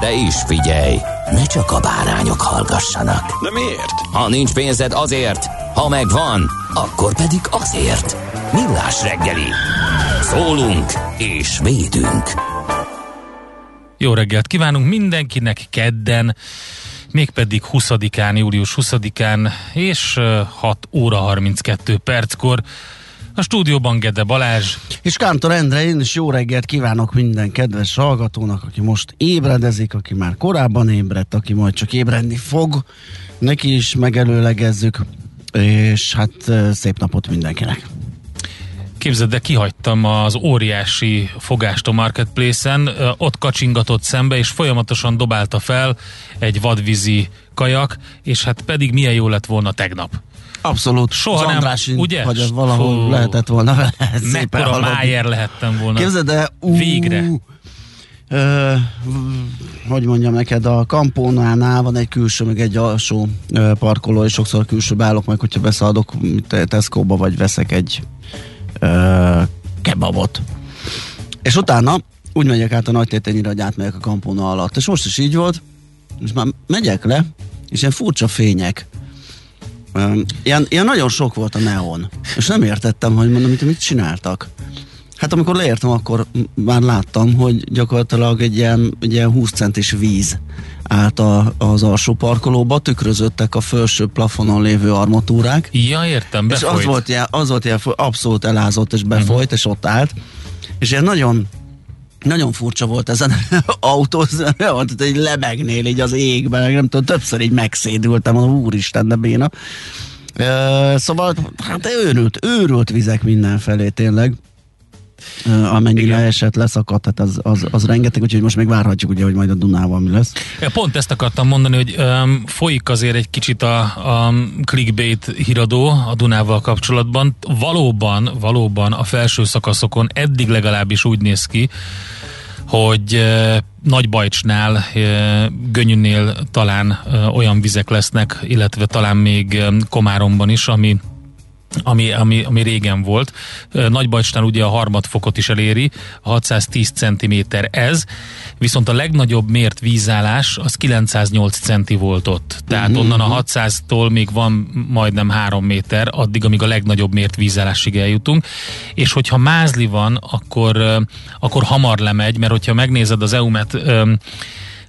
De is figyelj, ne csak a bárányok hallgassanak. De miért? Ha nincs pénzed azért, ha megvan, akkor pedig azért. Millás reggeli. Szólunk és védünk. Jó reggelt kívánunk mindenkinek kedden, mégpedig 20-án, július 20-án, és 6 óra 32 perckor. A stúdióban Gede Balázs. És Kántor Endre, én is jó reggelt kívánok minden kedves hallgatónak, aki most ébredezik, aki már korábban ébredt, aki majd csak ébredni fog. Neki is megelőlegezzük, és hát szép napot mindenkinek. Képzeld, de kihagytam az óriási fogást a Marketplace-en, ott kacsingatott szembe, és folyamatosan dobálta fel egy vadvízi kajak, és hát pedig milyen jó lett volna tegnap. Abszolút. Soha nem, Andrásin, ugye? Hogy az valahol Fú. lehetett volna vele. Mekkora májer lehettem volna. Képzeld, de ú, Végre. Ö, hogy mondjam neked, a kampónánál van egy külső, meg egy alsó ö, parkoló, és sokszor külső állok meg, hogyha beszaladok te- Tesco-ba, vagy veszek egy kebabot. És utána úgy megyek át a nagy tétenyire, hogy átmegyek a kampóna alatt. És most is így volt, és már megyek le, és ilyen furcsa fények. Ö, Ilyen, ilyen nagyon sok volt a neon. És nem értettem, hogy mondom, mit, mit csináltak. Hát amikor leértem, akkor már láttam, hogy gyakorlatilag egy ilyen, egy ilyen 20 centis víz állt a, az alsó parkolóba, tükrözöttek a felső plafonon lévő armatúrák, Ja, értem, és befolyt. az volt, ilyen, az volt ilyen abszolút elázott és befolyt, uh-huh. és ott állt. És ilyen nagyon nagyon furcsa volt ezen autó, olyan volt, hogy egy lebegnél így az égben, nem tudom, többször így megszédültem, mondom, úristen, de béna. Szóval, hát őrült, őrült vizek mindenfelé tényleg. Amennyire Igen. esett, leszakadt, hát az, az, az rengeteg, úgyhogy most még várhatjuk ugye, hogy majd a Dunával mi lesz. Pont ezt akartam mondani, hogy um, folyik azért egy kicsit a, a clickbait híradó a Dunával kapcsolatban. Valóban, valóban a felső szakaszokon eddig legalábbis úgy néz ki, hogy uh, Nagy Bajcsnál, uh, Gönyűnél talán uh, olyan vizek lesznek, illetve talán még um, Komáromban is, ami ami, ami, ami régen volt. Ö, Nagybajcsnál ugye a harmadfokot is eléri, a 610 cm ez, viszont a legnagyobb mért vízállás az 908 centi volt ott. Tehát onnan a 600-tól még van majdnem 3 méter, addig, amíg a legnagyobb mért vízállásig eljutunk. És hogyha mázli van, akkor, akkor hamar lemegy, mert hogyha megnézed az EUMET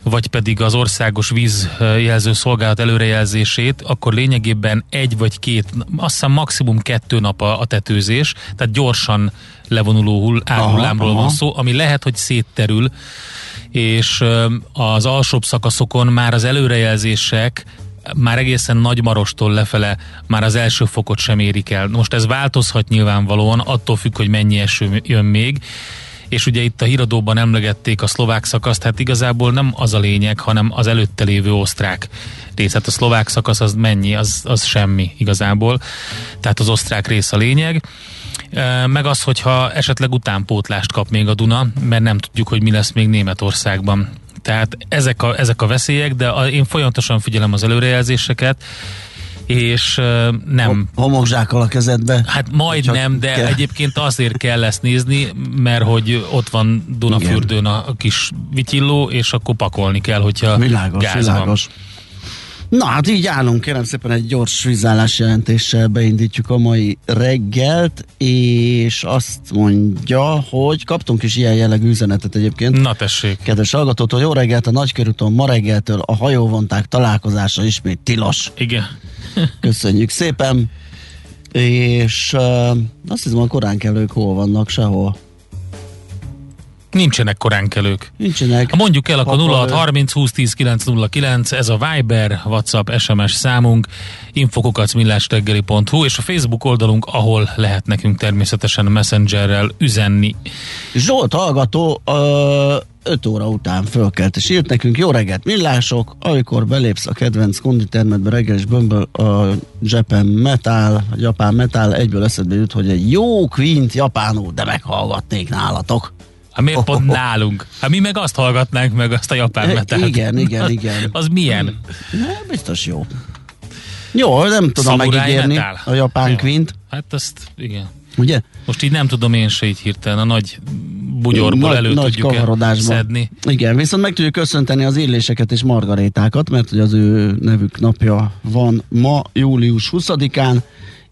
vagy pedig az országos vízjelző szolgálat előrejelzését, akkor lényegében egy vagy két, azt hiszem maximum kettő nap a, a tetőzés, tehát gyorsan levonuló hull, van szó, ami lehet, hogy szétterül, és az alsóbb szakaszokon már az előrejelzések már egészen nagy marostól lefele már az első fokot sem érik el. Most ez változhat nyilvánvalóan, attól függ, hogy mennyi eső jön még, és ugye itt a híradóban emlegették a szlovák szakaszt, hát igazából nem az a lényeg, hanem az előtte lévő osztrák rész. Hát a szlovák szakasz az mennyi, az, az semmi igazából. Tehát az osztrák rész a lényeg. Meg az, hogyha esetleg utánpótlást kap még a Duna, mert nem tudjuk, hogy mi lesz még Németországban. Tehát ezek a, ezek a veszélyek, de a, én folyamatosan figyelem az előrejelzéseket, és nem, Homokzsákkal a kezedbe. Hát majdnem, de kell. egyébként azért kell ezt nézni, mert hogy ott van Dunafürdőn a, a kis vityilló, és akkor pakolni kell, hogyha Világos, gáz világos. Na hát így állunk, kérem szépen egy gyors vizálás jelentéssel beindítjuk a mai reggelt, és azt mondja, hogy kaptunk is ilyen jellegű üzenetet egyébként. Na tessék. Kedves hallgatótól, jó reggelt a Nagykörúton ma reggeltől a hajóvonták találkozása ismét tilos. Igen. Köszönjük szépen. És uh, azt hiszem, a korán kelők hol vannak, sehol. Nincsenek koránkelők. Nincsenek. Ha mondjuk el, akkor Akkor- 06 30 20 10 909, ez a Viber, WhatsApp, SMS számunk, infokukacmillásreggeli.hu, és a Facebook oldalunk, ahol lehet nekünk természetesen messengerrel üzenni. Zsolt hallgató 5 óra után fölkelt, és írt nekünk, jó reggelt millások, amikor belépsz a kedvenc konditermetbe reggel, és bömböl a Japan Metal, Japán Metal, egyből eszedbe jut, hogy egy jó Quint japánul, de meghallgatnék nálatok. Hát miért pont nálunk? Hát mi meg azt hallgatnánk meg, azt a japán E, metált. igen, igen, igen. Az milyen? Ne, biztos jó. Jó, nem tudom Samurai megígérni metal? a japán. Quint, Hát azt, igen. ugye? Most így nem tudom én se így hirtelen a nagy bugyorból nagy, elő nagy tudjuk kavarodásban. szedni. Igen, viszont meg tudjuk köszönteni az illéseket és margarétákat, mert hogy az ő nevük napja van ma, július 20-án,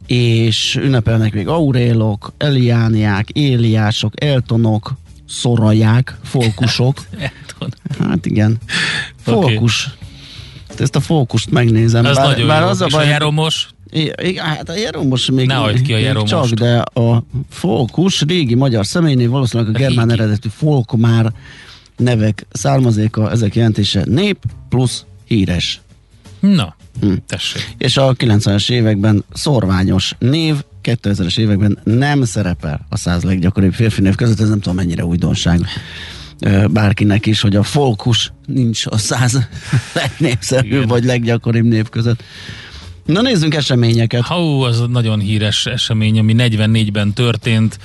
és ünnepelnek még aurélok, eliániák, éliások, eltonok, szoraják, folkusok. hát igen, Oké. folkus. Ezt a fókuszt megnézem. Ez nagyon jó. az a és baj, a jeromos? Igen, hát a Jeromos még, Ne hagyd ki a Jeromost. csak, de a Folkus régi magyar személynév valószínűleg a germán Régi. eredetű Folkmár nevek származéka, ezek jelentése nép plusz híres. Na, Hm. tessék. És a 90-es években szorványos név, 2000-es években nem szerepel a száz leggyakoribb férfi név között, ez nem tudom mennyire újdonság bárkinek is, hogy a Folkus nincs a száz legnépszerűbb vagy leggyakoribb név között. Na nézzünk eseményeket. Hau, az nagyon híres esemény, ami 44-ben történt.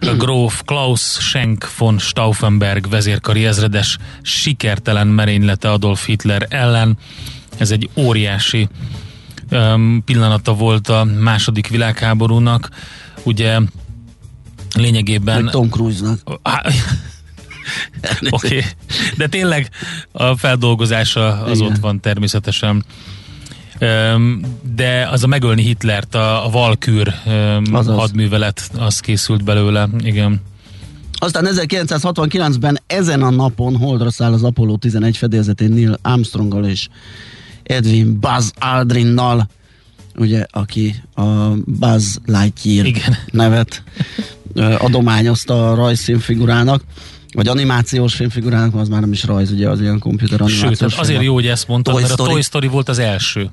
A gróf Klaus Schenk von Stauffenberg vezérkari ezredes sikertelen merénylete Adolf Hitler ellen. Ez egy óriási um, pillanata volt a második világháborúnak. Ugye lényegében... Vagy Tom Cruise-nak. Oké, okay. de tényleg a feldolgozása az Igen. ott van természetesen. De az a megölni Hitlert, a, a Valkür Azaz. hadművelet, az készült belőle, igen. Aztán 1969-ben ezen a napon holdra száll az Apollo 11 fedélzetén Neil Armstronggal és Edwin Buzz Aldrinnal, ugye, aki a Buzz Lightyear Igen. nevet adományozta a rajzfilmfigurának, vagy animációs filmfigurának, az már nem is rajz, ugye az ilyen komputer animációs Sőt, hát azért jó, hogy ezt mondtad, Toy mert a Story. Toy Story volt az első.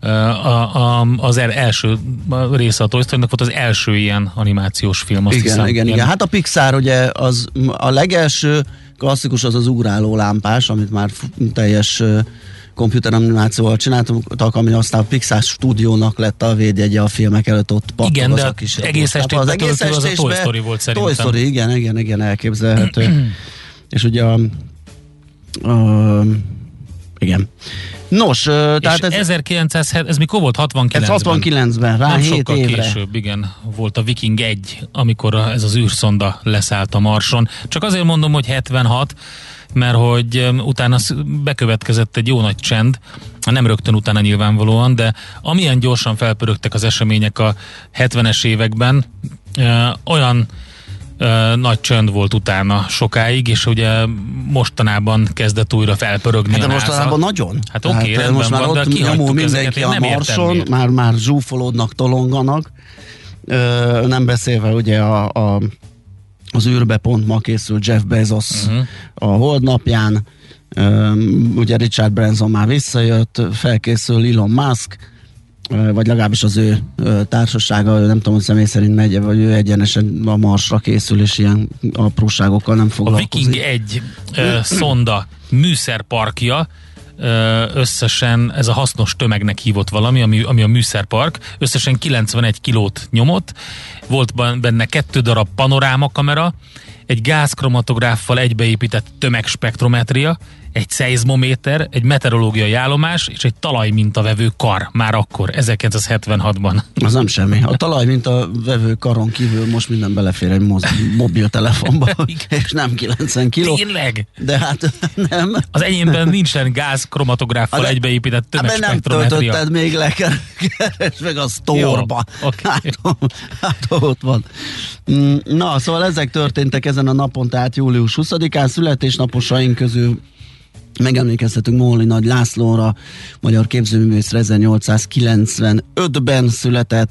A, a, az el, első része a Toy Story-nak volt az első ilyen animációs film, azt igen, hiszem. igen, igen. Hát a Pixar ugye az a legelső klasszikus az az ugráló lámpás, amit már teljes komputeranimációval csináltak, ami aztán a Pixar stúdiónak lett a védjegye a filmek előtt ott Igen, az de kis egész estét Tehát betöltő az a Toy Story volt szerintem. Toy Story, igen, igen, igen, elképzelhető. És ugye a, a igen. Nos, ö, tehát ez, 1970, ez mikor volt? 69 ez 69-ben, rá Nem 7 sokkal évre. később, igen, volt a Viking 1, amikor ez az űrszonda leszállt a Marson. Csak azért mondom, hogy 76, mert hogy utána bekövetkezett egy jó nagy csend, nem rögtön utána nyilvánvalóan, de amilyen gyorsan felpörögtek az események a 70-es években, olyan nagy csönd volt utána sokáig, és ugye mostanában kezdett újra felpörögni Hát de a mostanában nagyon. Hát oké, Tehát, rendben most már van, de ott kihagytuk nyomul ezeket, mindenki én a marson, már, már zsúfolódnak, tolonganak. Ö, nem beszélve ugye a, a, az űrbe pont ma készült Jeff Bezos uh-huh. a holdnapján, Ö, ugye Richard Branson már visszajött, felkészül Elon Musk, ö, vagy legalábbis az ő ö, társasága, nem tudom, hogy személy szerint megy, vagy ő egyenesen a Marsra készül, és ilyen apróságokkal nem A foglalkozik. Viking 1 uh, szonda műszerparkja ö, összesen, ez a hasznos tömegnek hívott valami, ami, ami a műszerpark, összesen 91 kilót nyomott, volt benne kettő darab panorámakamera, egy gázkromatográffal egybeépített tömegspektrometria, egy szeizmométer, egy meteorológiai állomás és egy talajmintavevő kar már akkor, 1976-ban. Az nem semmi. A talaj, mint a vevő karon kívül most minden belefér egy moz- mobiltelefonba, és nem 90 kiló. Tényleg? De hát nem. Az enyémben nincsen gázkromatográffal Hát egybeépített Hát mert nem tömegspektrometria. töltötted még le, keresd meg a sztorba. Oké. Hát, hát ott van. Mm, Na, szóval ezek történtek ezen a napon, tehát július 20-án születésnaposaink közül Megemlékeztetünk Móli Nagy Lászlóra, magyar képzőművészre 1895-ben született.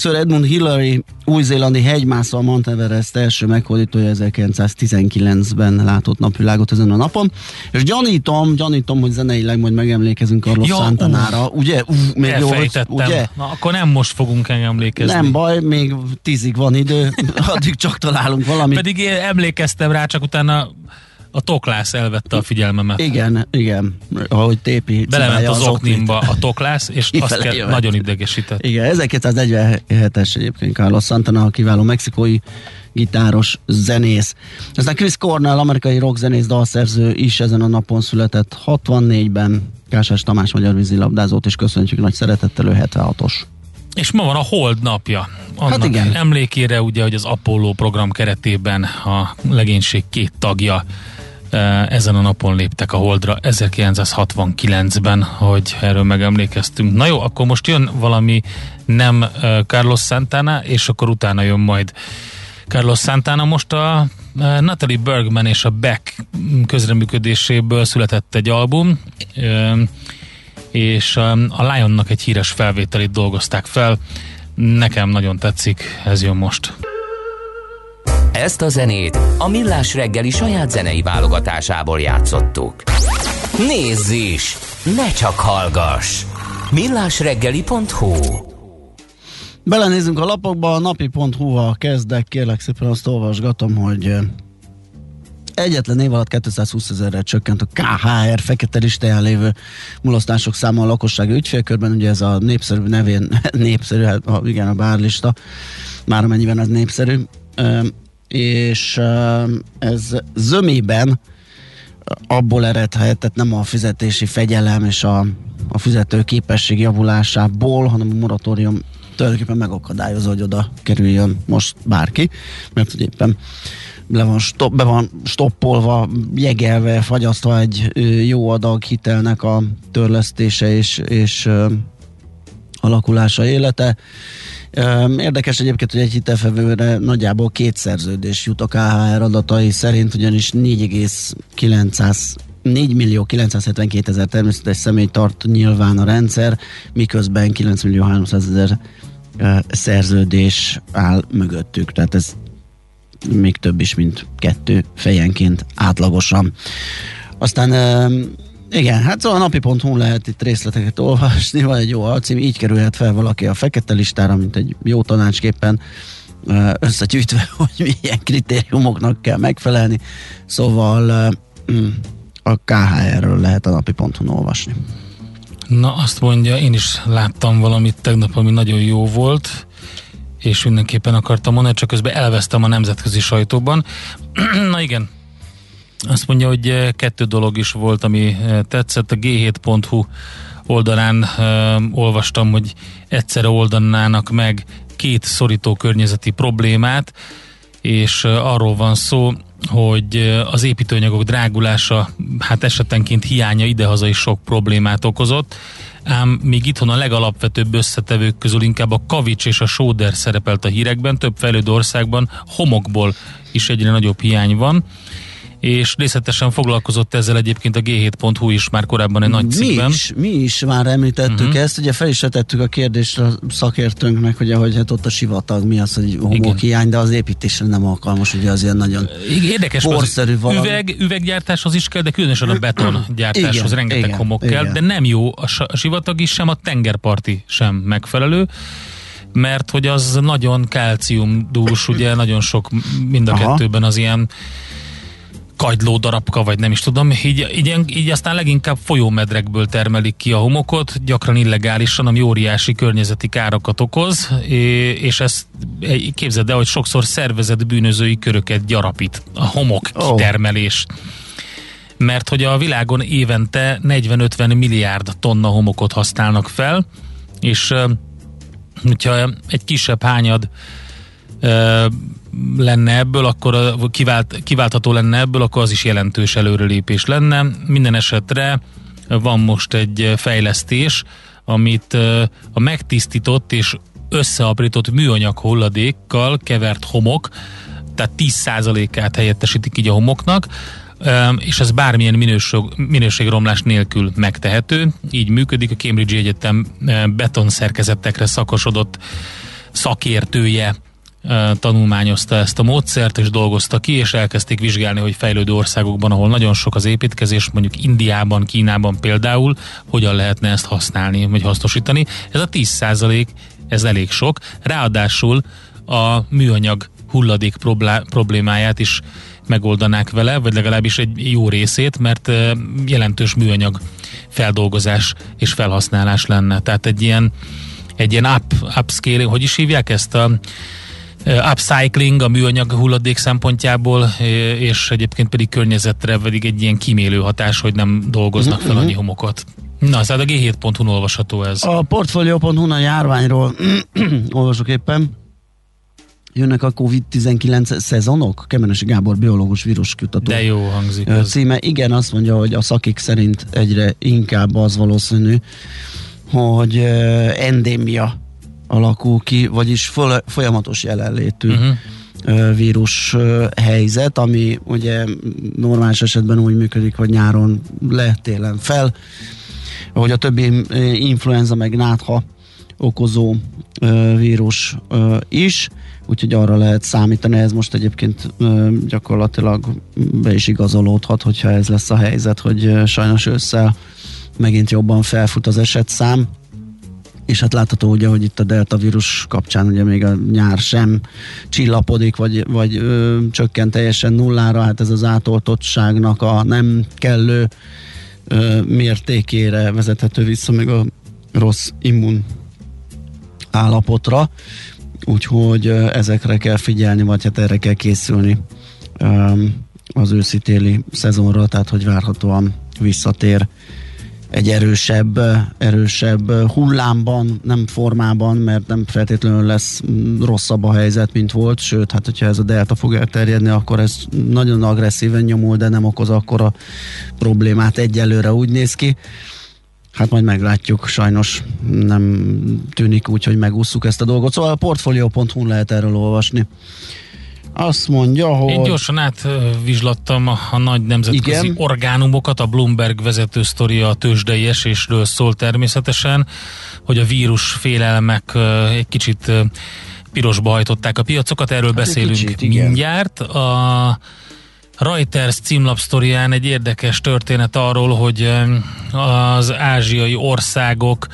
Sir Edmund Hillary, új-zélandi hegymászó a Mount Everest első meghódítója 1919-ben látott napvilágot ezen a napon. És gyanítom, gyanítom, hogy zeneileg majd megemlékezünk Carlos Ja, Santanára. Ugye? Uf, még jó, ugye? Na, akkor nem most fogunk emlékezni. Nem baj, még tízig van idő, addig csak találunk valamit. Pedig én emlékeztem rá, csak utána a toklász elvette a figyelmemet. Igen, igen, ahogy tépi Belement az oknit. oknimba a toklász, és azt kell, jövet. nagyon idegesített. Igen, 1947-es egyébként Carlos Santana, a kiváló mexikói gitáros zenész. Aztán Chris Cornell, amerikai rockzenész, dalszerző is ezen a napon született 64-ben. Kásás Tamás magyar vízilabdázót is köszöntjük nagy szeretettel, ő 76-os. És ma van a Hold napja. Annak Hát igen. emlékére ugye, hogy az Apollo program keretében a legénység két tagja ezen a napon léptek a Holdra 1969-ben, hogy erről megemlékeztünk. Na jó, akkor most jön valami nem eh, Carlos Santana, és akkor utána jön majd Carlos Santana. Most a eh, Natalie Bergman és a Beck közreműködéséből született egy album, eh, és a Lionnak egy híres felvételét dolgozták fel. Nekem nagyon tetszik, ez jön most. Ezt a zenét a Millás reggeli saját zenei válogatásából játszottuk. Nézz is! Ne csak hallgass! millásreggeli.hu Belenézünk a lapokba, a napi.hu-val kezdek, kérlek szépen azt olvasgatom, hogy egyetlen év alatt 220 ezerre csökkent a KHR fekete listáján lévő mulasztások száma a lakossági ügyfélkörben, ugye ez a népszerű nevén, népszerű, hát igen, a bárlista, már amennyiben ez népszerű, és ö, ez zömében abból eredhet, tehát nem a fizetési fegyelem és a, a fizető képesség javulásából, hanem a moratórium tulajdonképpen megakadályozza, hogy oda kerüljön most bárki, mert hogy éppen le van stop, be van stoppolva, jegelve, fagyasztva egy jó adag hitelnek a törlesztése és, és alakulása élete. Érdekes egyébként, hogy egy hitelfevőre nagyjából két szerződés jut a KHR adatai szerint, ugyanis 4,900 4 millió 972 ezer természetes személy tart nyilván a rendszer, miközben 9 millió 300 ezer szerződés áll mögöttük. Tehát ez még több is, mint kettő fejenként átlagosan. Aztán igen, hát szóval a napi.hu lehet itt részleteket olvasni, van egy jó alcím, így kerülhet fel valaki a fekete listára, mint egy jó tanácsképpen összegyűjtve, hogy milyen kritériumoknak kell megfelelni. Szóval mm, a KHR-ről lehet a napi.hu-n olvasni. Na, azt mondja, én is láttam valamit tegnap, ami nagyon jó volt, és mindenképpen akartam mondani, csak közben elvesztem a nemzetközi sajtóban. Na igen, azt mondja, hogy eh, kettő dolog is volt, ami eh, tetszett. A g7.hu oldalán uh, olvastam, hogy egyszerre oldanának meg két szorító környezeti problémát, és arról van szó, hogy az építőanyagok drágulása, hát esetenként hiánya idehaza is sok problémát okozott, ám még itthon a legalapvetőbb összetevők közül inkább a kavics és a sóder szerepelt a hírekben, több fejlődő országban homokból is egyre nagyobb hiány van és részletesen foglalkozott ezzel egyébként a G7.hu is már korábban egy nagy mi cikkben. is, mi is már említettük uh-huh. ezt, ugye fel is vetettük a kérdést a szakértőnknek, hogy hát ott a sivatag, mi az, hogy homokhiány, de az építésre nem alkalmas, ugye az ilyen nagyon Igen, Érdekes, mert porszerű az valami. üveg, üveggyártáshoz is kell, de különösen a betongyártáshoz Igen, rengeteg igen, homok kell, igen. de nem jó a sivatag is sem, a tengerparti sem megfelelő, mert hogy az nagyon kalciumdús, ugye nagyon sok, mind a Aha. kettőben az ilyen kagyló darabka, vagy nem is tudom, így, így, így aztán leginkább folyómedrekből termelik ki a homokot, gyakran illegálisan, ami óriási környezeti károkat okoz, és ezt képzeld el, hogy sokszor szervezett bűnözői köröket gyarapít a homok oh. kitermelés. Mert hogy a világon évente 40-50 milliárd tonna homokot használnak fel, és hogyha egy kisebb hányad lenne ebből, akkor kivált, kiváltható lenne ebből, akkor az is jelentős előrelépés lenne. Minden esetre van most egy fejlesztés, amit a megtisztított és összeaprított műanyag hulladékkal kevert homok, tehát 10%-át helyettesítik így a homoknak, és ez bármilyen minőség, minőségromlás nélkül megtehető. Így működik a Cambridge Egyetem betonszerkezetekre szakosodott szakértője tanulmányozta ezt a módszert, és dolgozta ki, és elkezdték vizsgálni, hogy fejlődő országokban, ahol nagyon sok az építkezés, mondjuk Indiában, Kínában például, hogyan lehetne ezt használni, vagy hasznosítani. Ez a 10% ez elég sok. Ráadásul a műanyag hulladék problémáját is megoldanák vele, vagy legalábbis egy jó részét, mert jelentős műanyag feldolgozás és felhasználás lenne. Tehát egy ilyen, egy ilyen up, upscaling, hogy is hívják ezt a upcycling a műanyag hulladék szempontjából, és egyébként pedig környezetre pedig egy ilyen kimélő hatás, hogy nem dolgoznak fel annyi homokot. Na, szóval a g7.hu olvasható ez. A portfolio.hu a járványról olvasok éppen. Jönnek a COVID-19 szezonok? Kemenesi Gábor, biológus víruskutató. De jó hangzik ez. Címe, igen, azt mondja, hogy a szakik szerint egyre inkább az valószínű, hogy endémia alakul ki, vagyis folyamatos jelenlétű uh-huh. vírus helyzet, ami ugye normális esetben úgy működik, hogy nyáron le, télen fel, hogy a többi influenza meg nátha okozó vírus is, úgyhogy arra lehet számítani, ez most egyébként gyakorlatilag be is igazolódhat, hogyha ez lesz a helyzet, hogy sajnos ősszel megint jobban felfut az esetszám, és hát látható ugye, hogy itt a delta vírus kapcsán ugye még a nyár sem csillapodik, vagy, vagy ö, csökkent teljesen nullára, hát ez az átoltottságnak a nem kellő ö, mértékére vezethető vissza, meg a rossz immun állapotra, úgyhogy ö, ezekre kell figyelni, vagy hát erre kell készülni ö, az őszi-téli szezonra, tehát hogy várhatóan visszatér egy erősebb, erősebb hullámban, nem formában, mert nem feltétlenül lesz rosszabb a helyzet, mint volt, sőt, hát hogyha ez a delta fog elterjedni, akkor ez nagyon agresszíven nyomul, de nem okoz akkora problémát egyelőre úgy néz ki. Hát majd meglátjuk, sajnos nem tűnik úgy, hogy megúszuk ezt a dolgot. Szóval a portfolio.hu lehet erről olvasni. Azt mondja, hogy... Én gyorsan átvizslattam a, a nagy nemzetközi Igen. orgánumokat, a Bloomberg vezető sztoria a tőzsdei esésről szól természetesen, hogy a vírus félelmek egy kicsit pirosba hajtották a piacokat, erről hát beszélünk kicsit, mindjárt. A Reuters címlapsztorián egy érdekes történet arról, hogy az ázsiai országok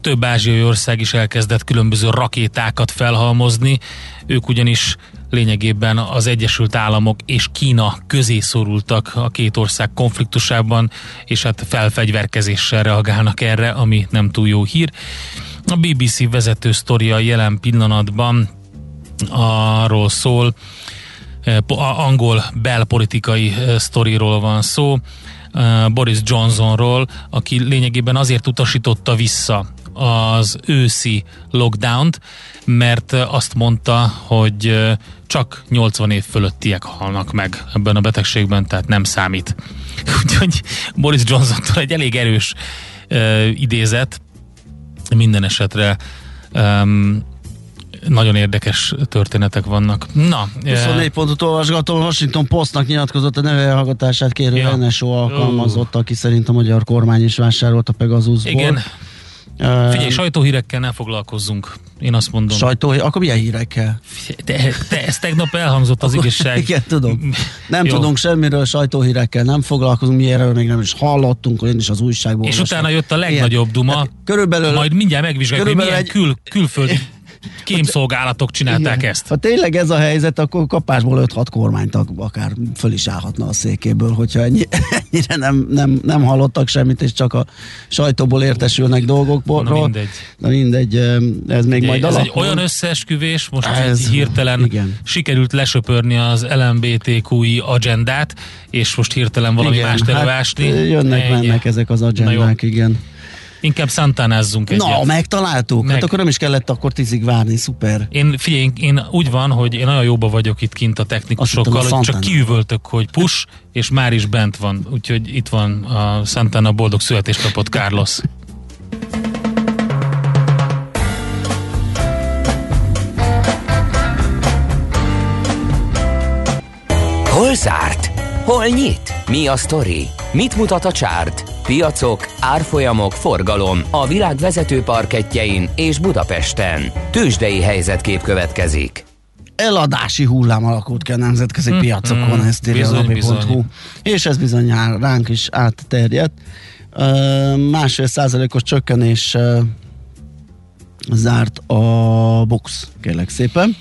több ázsiai ország is elkezdett különböző rakétákat felhalmozni, ők ugyanis lényegében az Egyesült Államok és Kína közé szorultak a két ország konfliktusában, és hát felfegyverkezéssel reagálnak erre, ami nem túl jó hír. A BBC vezető sztoria jelen pillanatban arról szól, eh, angol belpolitikai eh, sztoriról van szó, eh, Boris Johnsonról, aki lényegében azért utasította vissza az őszi lockdownt, mert azt mondta, hogy csak 80 év fölöttiek halnak meg ebben a betegségben, tehát nem számít. Úgyhogy Boris Johnson egy elég erős idézet, minden esetre um, nagyon érdekes történetek vannak. Na, 24 pontot olvasgatom, Washington Postnak nyilatkozott a neve hallgatását kérő ja. NSO alkalmazott, aki szerint a magyar kormány is vásárolt a Pegasusból. Igen, Figyelj, sajtóhírekkel ne foglalkozzunk, én azt mondom. Sajtó, akkor milyen hírekkel? Te, te, ez tegnap elhangzott az igazság. Igen, tudom. Nem Jó. tudunk semmiről, sajtóhírekkel nem foglalkozunk, mi erről még nem is hallottunk, én is az újságból. És utána jött a legnagyobb duma, hát, körülbelül, majd mindjárt megvizsgáljuk, hogy milyen egy... kül, külföldi kémszolgálatok csinálták Igen. ezt. Ha tényleg ez a helyzet, akkor kapásból 5-6 kormánytag akár föl is állhatna a székéből, hogyha ennyi, ennyire nem, nem, nem hallottak semmit, és csak a sajtóból értesülnek dolgokból. Na mindegy. Na mindegy, ez még Ugye, majd ez egy olyan összeesküvés, most Ez- ez, hirtelen igen. sikerült lesöpörni az LMBTQI agendát, és most hirtelen valami Igen, mást előásni. Hát, jönnek, Ennyi. mennek ezek az agendák, igen. Inkább szantánázzunk egyet. Na, megtaláltuk. Meg. Hát akkor nem is kellett akkor tízig várni, szuper. Én, figyelj, én- én úgy van, hogy én nagyon jóba vagyok itt kint a technikusokkal, hittem, a hogy csak kiüvöltök, hogy push, és már is bent van. Úgyhogy itt van a Santana boldog születésnapot, Carlos. Hol zárt? Hol nyit? Mi a sztori? Mit mutat a csárt? Piacok, árfolyamok, forgalom a világ vezető parketjein és Budapesten. Tősdei helyzetkép következik. eladási hullám alakult ki a nemzetközi Mm, piacokon, mm, ezt írja a bizony, Napi.hu. bizony. És ez bizony ránk is átterjedt. Ö, Másfél százalékos csökkenés ö, zárt a Bux, kérlek szépen.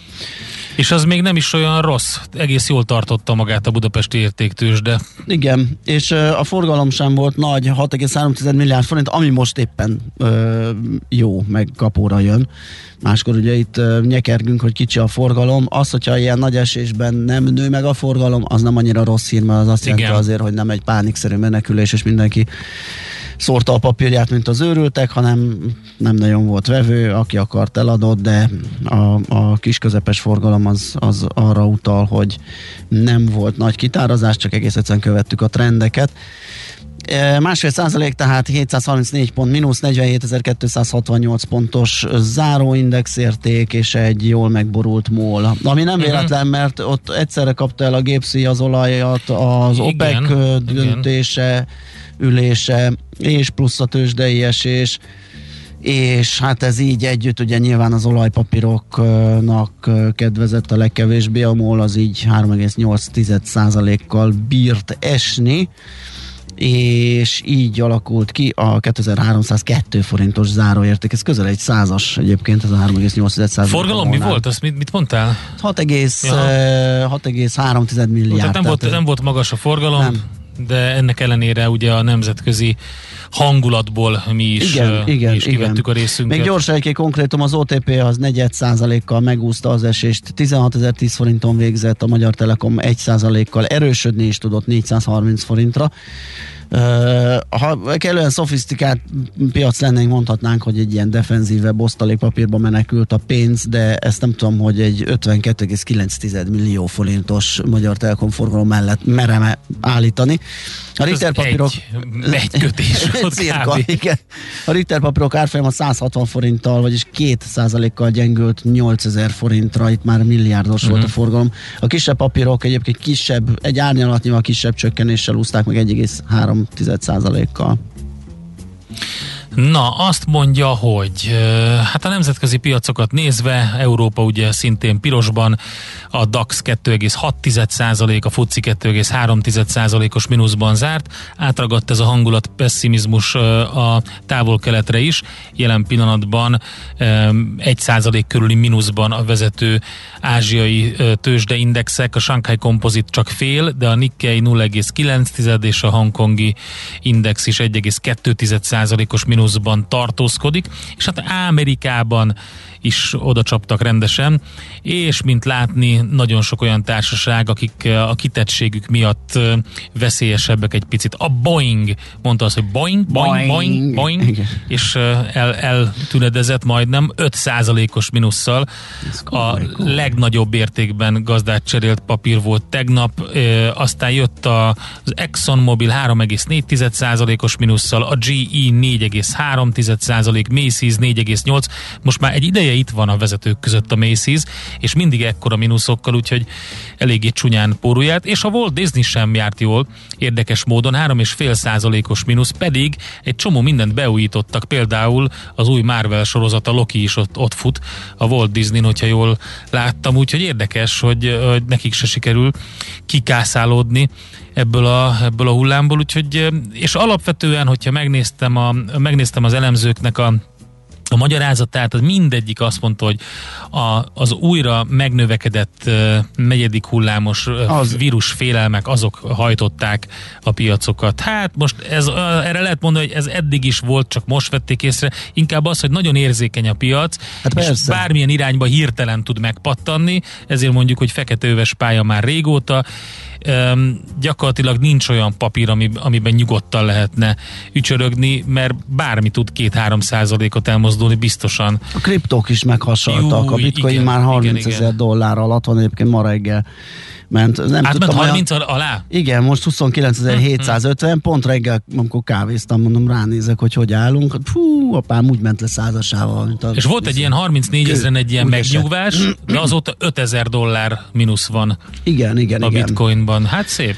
És az még nem is olyan rossz. Egész jól tartotta magát a budapesti értéktős, de Igen, és a forgalom sem volt nagy, 6,3 milliárd forint, ami most éppen ö, jó, meg kapóra jön. Máskor ugye itt ö, nyekergünk, hogy kicsi a forgalom. Az, hogyha ilyen nagy esésben nem nő meg a forgalom, az nem annyira rossz hír, mert az azt Igen. jelenti azért, hogy nem egy pánikszerű menekülés, és mindenki szórta a papírját, mint az őrültek, hanem nem nagyon volt vevő, aki akart eladott, de a, a kis közepes forgalom az, az arra utal, hogy nem volt nagy kitárazás, csak egész egyszerűen követtük a trendeket. E, Másfél százalék, tehát 734 pont, mínusz 47.268 pontos záróindexérték, és egy jól megborult MOL. Ami nem véletlen, mert ott egyszerre kapta el a gépszi az olajat, az Igen, OPEC ö, igen. Ülése, és plusz a tőzsdei esés, és hát ez így együtt ugye nyilván az olajpapíroknak kedvezett a legkevésbé, a MOL az így 3,8%-kal bírt esni, és így alakult ki a 2302 forintos záróérték. Ez közel egy százas egyébként, ez a 3,8 forgalom mi volt? Azt mit, mit mondtál? 6, egész, Ja. 6,3 milliárd. Tehát nem, volt, ez- nem volt magas a forgalom, Nem. De ennek ellenére ugye a nemzetközi hangulatból mi is, igen, igen, mi is igen. kivettük a részünket. Még gyors egy konkrétum, az OTP az 4 százalékkal megúszta az esést, 16.010 forinton végzett, a Magyar Telekom 1 százalékkal erősödni is tudott 430 forintra. Ha kellően szofisztikált piac lennénk, mondhatnánk, hogy egy ilyen defenzívebb osztalékpapírba menekült a pénz, de ezt nem tudom, hogy egy 52,9 millió forintos Magyar Telekom forgalom mellett merem állítani. A Ez Richter papírok... egy, egy kötés Cirka, igen. A Ritter papírok árfolyama 160 forinttal, vagyis 2 százalékkal gyengült 8000 forintra, itt már milliárdos uh-huh. volt a forgalom. A kisebb papírok egyébként kisebb, egy árnyalatnyival kisebb csökkenéssel úszták meg 1,3 százalékkal. Na, azt mondja, hogy hát a nemzetközi piacokat nézve, Európa ugye szintén pirosban, a DAX 2,6%, a FUCI 2,3%-os mínuszban zárt, átragadt ez a hangulat pessimizmus a távol-keletre is, jelen pillanatban ö, 1% körüli mínuszban a vezető ázsiai tőzsdeindexek, a Shanghai Composite csak fél, de a Nikkei 0,9 és a hongkongi index is 1,2%-os mínuszban tartózkodik, és hát Amerikában is oda csaptak rendesen, és mint látni, nagyon sok olyan társaság, akik eh, a kitettségük miatt eh, veszélyesebbek egy picit. A Boeing, mondta azt, hogy Boeing, Boeing, Boeing, Boeing, Igen. és eh, el, eltünedezett majdnem 5%-os minusszal. A legnagyobb értékben gazdát cserélt papír volt tegnap, aztán jött a, az ExxonMobil 3,4%-os minusszal, a GE 4,3%, Macy's 4,8%, most már egy ideje itt van a vezetők között a Macy's, és mindig ekkora mínuszokkal, úgyhogy eléggé csúnyán pórulját, és a Walt Disney sem járt jól, érdekes módon 3,5%-os mínusz, pedig egy csomó mindent beújítottak, például az új Marvel sorozata Loki is ott, ott fut a Walt Disney, hogyha jól láttam, úgyhogy érdekes, hogy, hogy nekik se sikerül kikászálódni ebből a, ebből a hullámból, úgyhogy, és alapvetően, hogyha megnéztem, a, megnéztem az elemzőknek a a magyarázatát, az mindegyik azt mondta, hogy a, az újra megnövekedett uh, negyedik hullámos uh, Az- vírus félelmek, azok hajtották a piacokat. Hát most ez, uh, erre lehet mondani, hogy ez eddig is volt, csak most vették észre. Inkább az, hogy nagyon érzékeny a piac, Hát és persze. bármilyen irányba hirtelen tud megpattanni, ezért mondjuk, hogy feketőves pálya már régóta. Um, gyakorlatilag nincs olyan papír, ami, amiben nyugodtan lehetne ücsörögni, mert bármi tud 2-3 százalékot elmozdulni biztosan. A kriptók is meghasaltak, a Júj, bitcoin igen, már 30 igen, ezer dollár alatt van, egyébként ma reggel ment. Nem Átment tudtam, olyan- 30 alá? Igen, most 29.750, pont reggel, amikor kávéztam, mondom, ránézek, hogy hogy állunk. Fú, apám úgy ment le százasával. Mint a, És volt egy ilyen 34 ezeren egy ilyen Úgy esett. megnyugvás, de azóta 5000 dollár mínusz van Igen, igen, a igen. bitcoinban. Hát szép.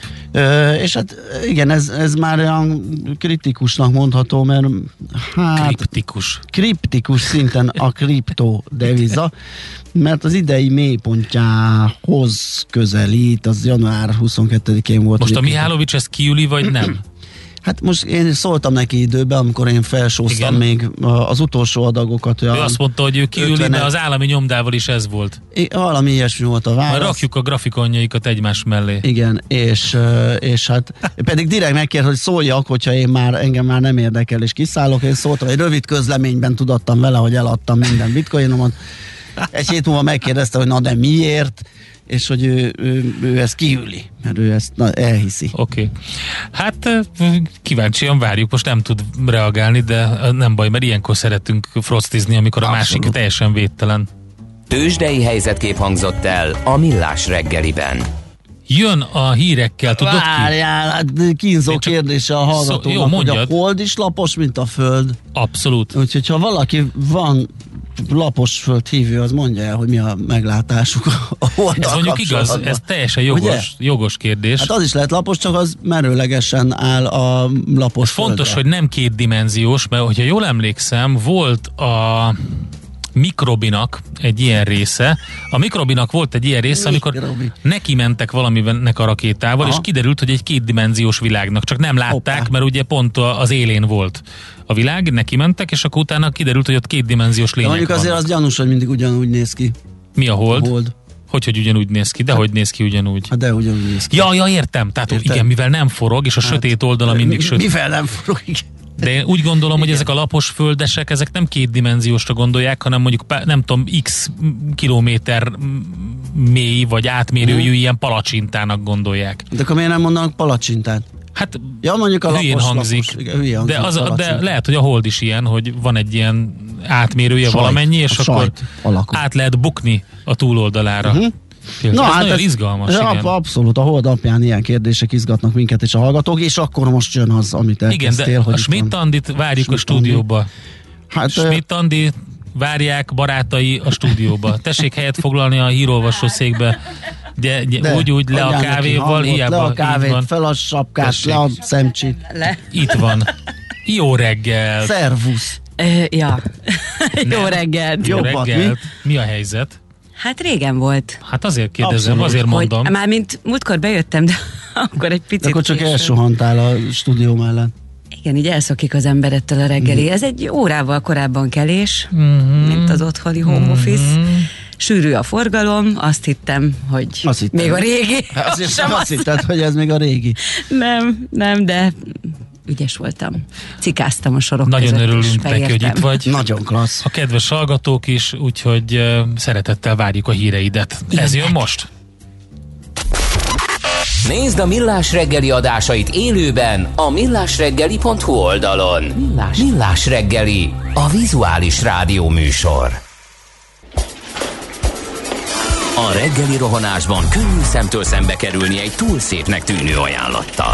És hát igen, ez, ez már olyan kritikusnak mondható, mert hát Kriptikus. kriptikus szinten a kriptó deviza, mert az idei mélypontjához közelít, az január 22-én volt. Most a. Mihálovics ez kiüli, vagy nem? Hát most én szóltam neki időben, amikor én felsóztam Igen. még az utolsó adagokat. Olyan, Ő azt mondta, hogy ő kiüli, 50 de az állami nyomdával is ez volt. I- valami ilyesmi volt a válasz. Majd rakjuk a grafikonjaikat egymás mellé. Igen, és, és hát pedig direkt megkért, hogy szóljak, hogyha én már, engem már nem érdekel, és kiszállok, én szóltam, egy rövid közleményben tudattam vele, hogy eladtam minden bitcoinomat. Egy hét múlva megkérdezte, hogy na de miért, és hogy ő, ő, ő ezt kiüli, mert ő ezt na, elhiszi. Oké. Okay. Hát kíváncsian várjuk, most nem tud reagálni, de nem baj, mert ilyenkor szeretünk frosztizni, amikor a Abszolút. másik teljesen védtelen. Tőzsdei helyzetkép hangzott el a Millás reggeliben. Jön a hírekkel, tudod ki? Várjál, hát kínzó csak- kérdése a Szó- hallgatónak, jó, hogy a hold is lapos, mint a föld. Abszolút. Úgyhogy ha valaki van lapos föld hívő, az mondja el, hogy mi a meglátásuk a holddal Ez mondjuk igaz, ez teljesen jogos, Ugye? jogos kérdés. Hát az is lehet lapos, csak az merőlegesen áll a lapos Fontos, földre. hogy nem kétdimenziós, mert hogyha jól emlékszem, volt a mikrobinak egy ilyen része. A mikrobinak volt egy ilyen része, amikor Mikrobi. neki mentek valaminek a rakétával, Aha. és kiderült, hogy egy kétdimenziós világnak. Csak nem látták, Hoppá. mert ugye pont az élén volt a világ, neki mentek, és akkor utána kiderült, hogy ott kétdimenziós De lények mondjuk azért vannak. az gyanús, hogy mindig ugyanúgy néz ki. Mi a hold? A hold. Hogy, hogy ugyanúgy néz ki? De hogy néz ki ugyanúgy? Hát de ugyanúgy néz ki. Ja, ja, értem. Tehát Értem. igen, mivel nem forog, és a sötét oldala mindig mi, sötét. Mivel nem forog? igen. De én úgy gondolom, hogy ezek a lapos földesek, ezek nem kétdimenziósra gondolják, hanem mondjuk nem tudom, x kilométer mély vagy átmérőjű ilyen palacsintának gondolják. De akkor miért nem mondanak palacsintát? Hát Ja, mondjuk a hülyén lapos, hangzik, lapos. Igen, hülyén hangzik de, az, de palacsinta. lehet, hogy a hold is ilyen, hogy van egy ilyen átmérője Sajt, valamennyi, és a akkor alakú. át lehet bukni a túloldalára. Uh-huh. Na, ez hát nagyon ez- izgalmas, ez igen. ab- Abszolút, a hold apján ilyen kérdések izgatnak minket és a hallgatók, és akkor most jön az, amit Igen, elkezdtél, de hogy a itt Schmidt van. Andit várjuk a Schmidt Andi. stúdióba. Hát, ö, Schmidt Andi várják barátai a stúdióba. Tessék helyet foglalni a hírolvasó székbe. De, de, de, úgy, úgy le a kávéval, hangot, hiába. Le a kávét, van. fel a sapkát, Tessék. le a szemcsit. Le. Itt van. Jó reggel. Szervusz! Ö, ja. Jó Nem. reggelt. Jó reggel. Mi a helyzet? Hát régen volt. Hát azért kérdezem, Abszolút. azért mondom. Hogy, mármint múltkor bejöttem, de akkor egy De picit akkor csak később. elsuhantál a stúdió mellett. Igen, így elszokik az ember ettől a reggeli. Ez egy órával korábban kelés, Mhm. mint az otthoni home office. Sűrű a forgalom, azt hittem, hogy Azt hittem. még a régi. Azért Sem azt hitted, hogy ez még a régi. Nem, nem, de ügyes voltam. Cikáztam a sorok Nagyon között, örülünk neki, hogy itt vagy. Nagyon klassz. A kedves hallgatók is, úgyhogy uh, szeretettel várjuk a híreidet. Ez jön most? Nézd a Millás reggeli adásait élőben a millásreggeli.hu oldalon. Millás, Millás reggeli, a vizuális rádió műsor. A reggeli rohanásban könnyű szemtől szembe kerülni egy túl szépnek tűnő ajánlattal.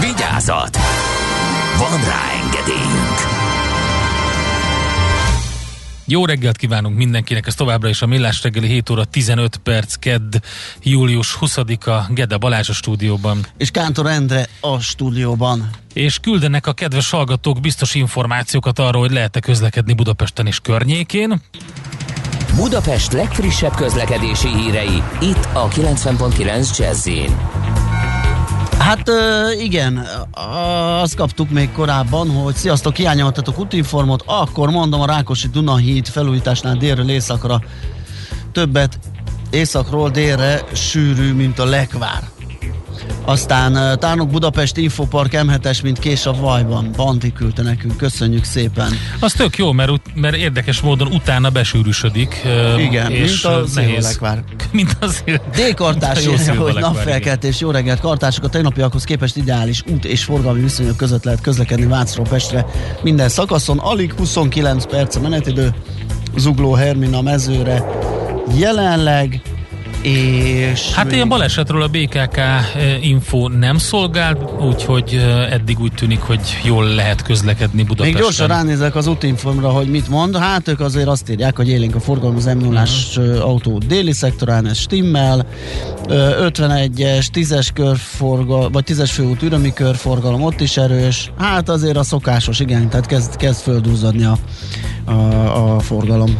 Vigyázat! Van rá engedélyünk! Jó reggelt kívánunk mindenkinek, ez továbbra is a Millás reggeli 7 óra 15 perc, kedd, július 20-a, Gede Balázs a stúdióban. És Kántor Endre a stúdióban. És küldenek a kedves hallgatók biztos információkat arról, hogy lehet-e közlekedni Budapesten és környékén. Budapest legfrissebb közlekedési hírei, itt a 90.9 jazz Hát igen, azt kaptuk még korábban, hogy sziasztok, hiányoltatok útinformot, akkor mondom a Rákosi Dunahíd felújításnál délről északra többet északról délre sűrű, mint a lekvár. Aztán Tárnok Budapest Infopark M7-es, mint kés a vajban. Banti küldte nekünk, köszönjük szépen. Az tök jó, mert, mert érdekes módon utána besűrűsödik. Igen, és mint a nehéz. Mint az D-kartás, hogy napfelkeltés, jó reggelt, kartások a tegnapiakhoz képest ideális út és forgalmi viszonyok között lehet közlekedni Vácról Pestre. Minden szakaszon alig 29 perc a menetidő, Zugló Hermina mezőre. Jelenleg és hát ilyen balesetről a BKK eh, info nem szolgál, úgyhogy eh, eddig úgy tűnik, hogy jól lehet közlekedni Budapesten. Még gyorsan ránézek az útinformra, hogy mit mond. Hát ők azért azt írják, hogy élénk a forgalom az m uh-huh. autó déli szektorán, ez stimmel. 51-es, 10-es körforgalom, vagy 10-es főút ürömi körforgalom, ott is erős. Hát azért a szokásos, igen, tehát kezd, kezd földúzzadni a, a, a forgalom.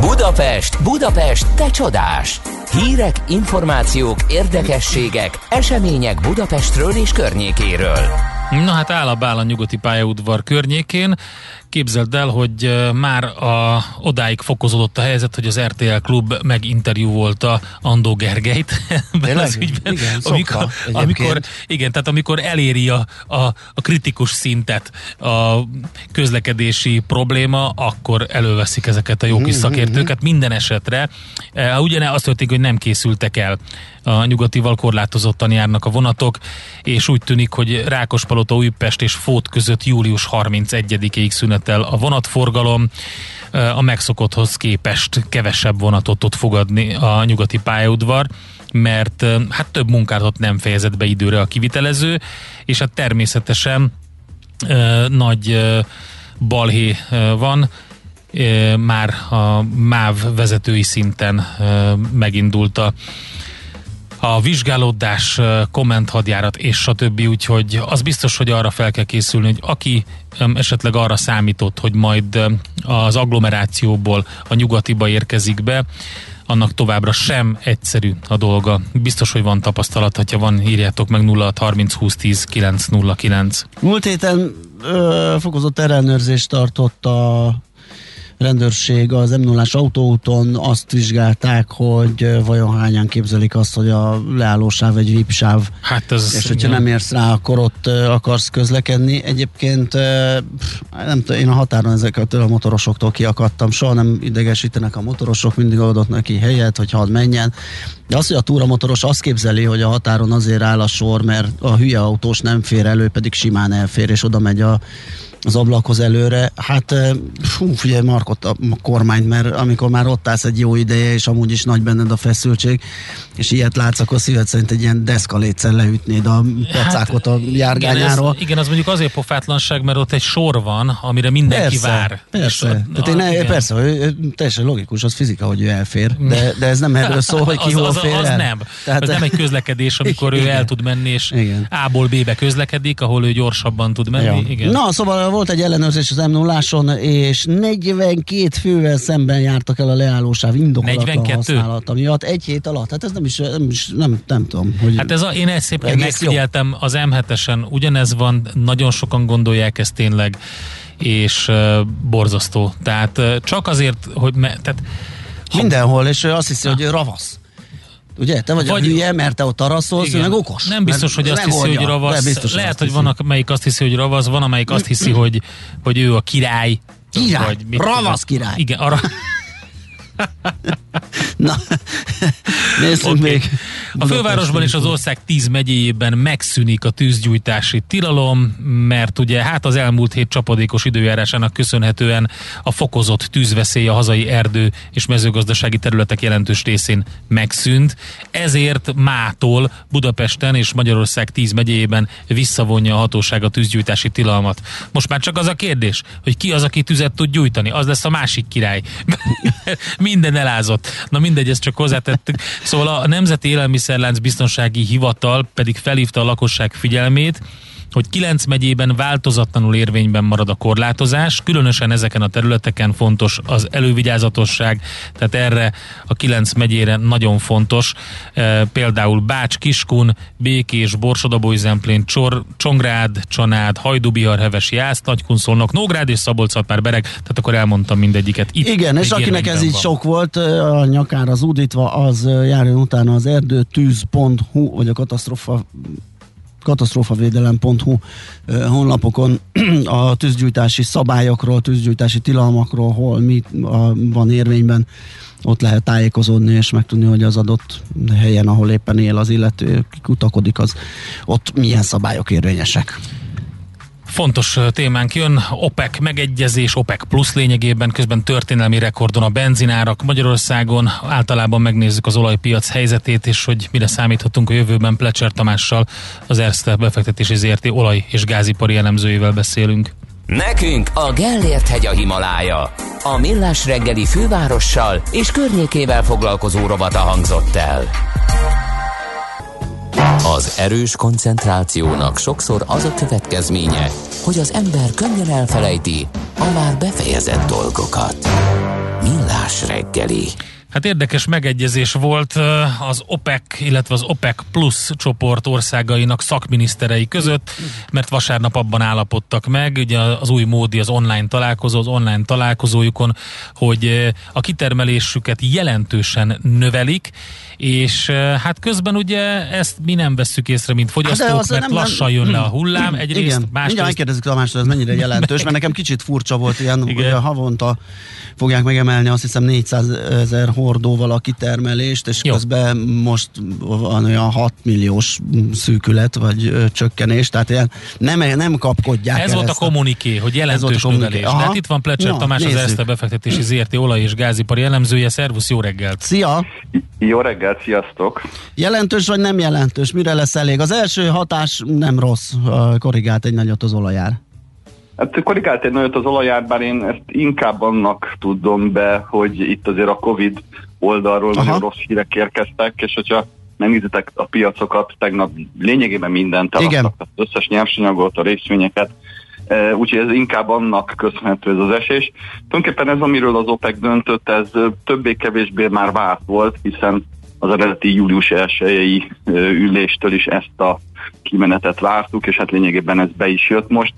Budapest, Budapest, te csodás! Hírek, információk, érdekességek, események Budapestről és környékéről. Na hát áll a Bál a nyugati pályaudvar környékén. Képzeld el, hogy már a, odáig fokozódott a helyzet, hogy az RTL klub meginterjúvolta Andó Gergelyt ebben az ügyben. Igen, amikor, amikor, igen, tehát amikor eléri a, a, a kritikus szintet a közlekedési probléma, akkor előveszik ezeket a jó kis mhm, szakértőket mhm. minden esetre. Ugyane azt történik, hogy nem készültek el a nyugatival korlátozottan járnak a vonatok, és úgy tűnik, hogy Rákospalota, Újpest és Fót között július 31-ig szünetel a vonatforgalom, a megszokotthoz képest kevesebb vonatot tud fogadni a nyugati pályaudvar, mert hát több munkát nem fejezett be időre a kivitelező, és hát természetesen nagy balhé van, már a MÁV vezetői szinten megindult a a vizsgálódás, kommenthadjárat és stb. Úgyhogy az biztos, hogy arra fel kell készülni, hogy aki esetleg arra számított, hogy majd az agglomerációból a nyugatiba érkezik be, annak továbbra sem egyszerű a dolga. Biztos, hogy van tapasztalat, ha van, írjátok meg 0 30 20 10 909. Múlt héten ö, fokozott ellenőrzést tartott a rendőrség az m 0 autóúton azt vizsgálták, hogy vajon hányan képzelik azt, hogy a leállósáv egy vipsáv, hát ez és hogyha nem érsz rá, akkor ott akarsz közlekedni. Egyébként nem tudom, én a határon ezeket a motorosoktól kiakadtam, soha nem idegesítenek a motorosok, mindig adott neki helyet, hogy hadd menjen. De az, hogy a túramotoros azt képzeli, hogy a határon azért áll a sor, mert a hülye autós nem fér elő, pedig simán elfér, és oda megy a az ablakhoz előre, hát fú, figyelj Markot a kormányt, mert amikor már ott állsz egy jó ideje, és amúgy is nagy benned a feszültség, és ilyet látsz, akkor szíved szerint egy ilyen deszkalétszer leütnéd a pacákot a járgányáról. Igen, ez, igen, az mondjuk azért pofátlanság, mert ott egy sor van, amire mindenki persze, vár. Persze, a, Tehát én, igen. persze, hogy teljesen logikus, az fizika, hogy ő elfér, de, de ez nem erről szól, hogy ki az, hol az, fér az, nem. Tehát, az nem egy közlekedés, amikor igen. ő el tud menni, és igen. A-ból B-be közlekedik, ahol ő gyorsabban tud menni. Ja. Igen. Na, szóval volt egy ellenőrzés az m 0 és 42 fővel szemben jártak el a leállósáv indokolatlan használata miatt egy hét alatt. Hát ez nem is, nem, is, nem, nem tudom. Hogy hát ez a, én ezt szépen megfigyeltem, az M7-esen ugyanez van, nagyon sokan gondolják ezt tényleg, és uh, borzasztó. Tehát uh, csak azért, hogy me, tehát, ha, Mindenhol, és azt hiszi, hogy ravasz. Ugye? Te vagy, vagy a hülye, mert te ott arra szólsz, igen, meg okos. Nem biztos, hogy azt hiszi, hogy ravasz. Biztos, Lehet, hogy van, amelyik azt hiszi, hogy ravasz, van, amelyik azt hiszi, hogy, hogy ő a király. Király, vagy mit ravasz király. Igen, arra. Na, nézzünk Oké. még. A fővárosban és az ország 10 megyéjében megszűnik a tűzgyújtási tilalom, mert ugye hát az elmúlt hét csapadékos időjárásának köszönhetően a fokozott tűzveszély a hazai erdő és mezőgazdasági területek jelentős részén megszűnt. Ezért mától Budapesten és Magyarország 10 megyéjében visszavonja a hatóság a tűzgyújtási tilalmat. Most már csak az a kérdés, hogy ki az, aki tüzet tud gyújtani, az lesz a másik király. Minden elázott. Na mindegy, ezt csak hozzátettük. Szóval a Nemzeti Élelmiszerlánc Biztonsági Hivatal pedig felhívta a lakosság figyelmét, hogy kilenc megyében változatlanul érvényben marad a korlátozás, különösen ezeken a területeken fontos az elővigyázatosság, tehát erre a kilenc megyére nagyon fontos, e, például Bács, Kiskun, Békés, Borsodabói-Zemplén, Csor, Csongrád, Csanád, Hajdubihar, Heves, Jász, Nagykunszolnok, Nógrád és szabolcs már bereg, tehát akkor elmondtam mindegyiket. Itt Igen, és akinek ez így van. sok volt, a nyakára zúdítva, az járjon utána az erdőtűz.hu, vagy a katasztrofa katasztrófavédelem.hu honlapokon a tűzgyújtási szabályokról, tűzgyújtási tilalmakról, hol mi van érvényben, ott lehet tájékozódni és megtudni, hogy az adott helyen, ahol éppen él az illető, kutakodik, az ott milyen szabályok érvényesek. Fontos témánk jön, OPEC megegyezés, OPEC plusz lényegében, közben történelmi rekordon a benzinárak Magyarországon, általában megnézzük az olajpiac helyzetét, és hogy mire számíthatunk a jövőben Plecser Tamással, az Erste befektetési ZRT olaj- és gázipari elemzőjével beszélünk. Nekünk a Gellért hegy a Himalája. A Millás reggeli fővárossal és környékével foglalkozó rovata hangzott el. Az erős koncentrációnak sokszor az a következménye, hogy az ember könnyen elfelejti a már befejezett dolgokat. Millás reggeli. Hát érdekes megegyezés volt az OPEC, illetve az OPEC Plus csoport országainak szakminiszterei között, mert vasárnap abban állapodtak meg, ugye az új módi az online találkozó, az online találkozójukon, hogy a kitermelésüket jelentősen növelik, és hát közben ugye ezt mi nem vesszük észre, mint fogyasztók, Hát mert nem- lassan jön le a hullám, egyrészt, Igen, mindjárt másrészt megkérdezzük Tamástól, ez mennyire jelentős, mert nekem kicsit furcsa volt ilyen, Igen. havonta fogják megemelni azt hiszem 400 ezer hordóval a kitermelést, és Jó. közben most van olyan 6 milliós szűkület, vagy ö, csökkenés, tehát ilyen nem, nem kapkodják Ez el volt a ezt kommuniké, hogy jelentős a növelés. Aha. De hát itt van Plecser Na, Tamás, az nézzük. Erste befektetési ZRT olaj- és gázipari elemzője. Szervusz, jó reggelt! Szia! Jó reggelt, sziasztok! Jelentős vagy nem jelentős? Mire lesz elég? Az első hatás nem rossz, korrigált egy nagyot az olajár. Hát korrigált egy nagyot az olajár, bár én ezt inkább annak tudom be, hogy itt azért a Covid oldalról Aha. nagyon rossz hírek érkeztek, és hogyha megnézitek a piacokat, tegnap lényegében mindent eladtak, az összes nyersanyagot, a részvényeket, E, úgyhogy ez inkább annak köszönhető ez az esés. Tulajdonképpen ez, amiről az OPEC döntött, ez többé-kevésbé már várt volt, hiszen az eredeti július 1 üléstől is ezt a kimenetet vártuk, és hát lényegében ez be is jött most.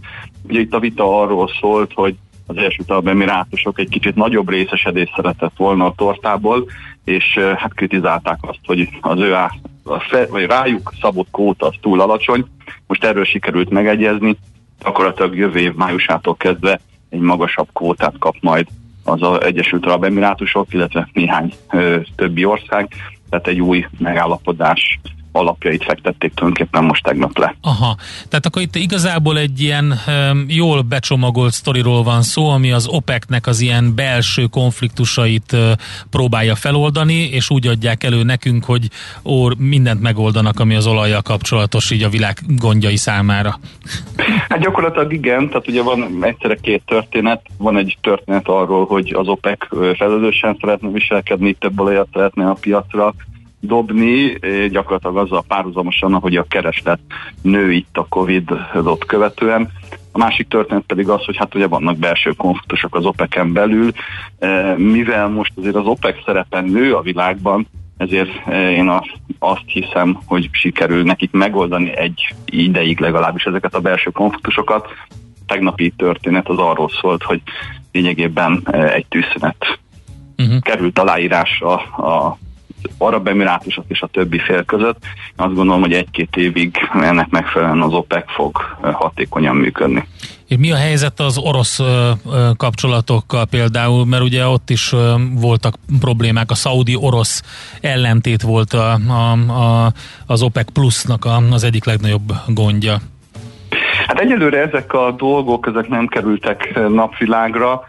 Ugye itt a vita arról szólt, hogy az Egyesült Arab Emirátusok egy kicsit nagyobb részesedést szeretett volna a tortából, és hát kritizálták azt, hogy az ő a fe, vagy rájuk szabott kóta az túl alacsony. Most erről sikerült megegyezni, gyakorlatilag jövő év májusától kezdve egy magasabb kvótát kap majd az az Egyesült Arab Emirátusok, illetve néhány ö, többi ország, tehát egy új megállapodás alapjait fektették tulajdonképpen most tegnap le. Aha, tehát akkor itt igazából egy ilyen um, jól becsomagolt sztoriról van szó, ami az OPEC-nek az ilyen belső konfliktusait uh, próbálja feloldani, és úgy adják elő nekünk, hogy ó, mindent megoldanak, ami az olajjal kapcsolatos így a világ gondjai számára. Hát gyakorlatilag igen, tehát ugye van egyszerre két történet. Van egy történet arról, hogy az OPEC felelősen szeretne viselkedni, több olajat szeretne a piacra dobni, eh, gyakorlatilag azzal párhuzamosan, ahogy a kereslet nő itt a Covid-ot követően. A másik történet pedig az, hogy hát ugye vannak belső konfliktusok az OPEC-en belül, Eh, mivel most azért az OPEC szerepen nő a világban, ezért eh, én azt hiszem, hogy sikerül nekik megoldani egy ideig legalábbis ezeket a belső konfliktusokat. A tegnapi történet az arról szólt, hogy lényegében egy tűzszünet Uh-huh. került aláírásra a Arab Emirátusok és a többi fél között. Azt gondolom, hogy egy-két évig ennek megfelelően az OPEC fog hatékonyan működni. Mi a helyzet az orosz kapcsolatokkal például, mert ugye ott is voltak problémák, a szaudi-orosz ellentét volt a, a, a, az OPEC plusznak az egyik legnagyobb gondja. Hát egyelőre ezek a dolgok, ezek nem kerültek napvilágra.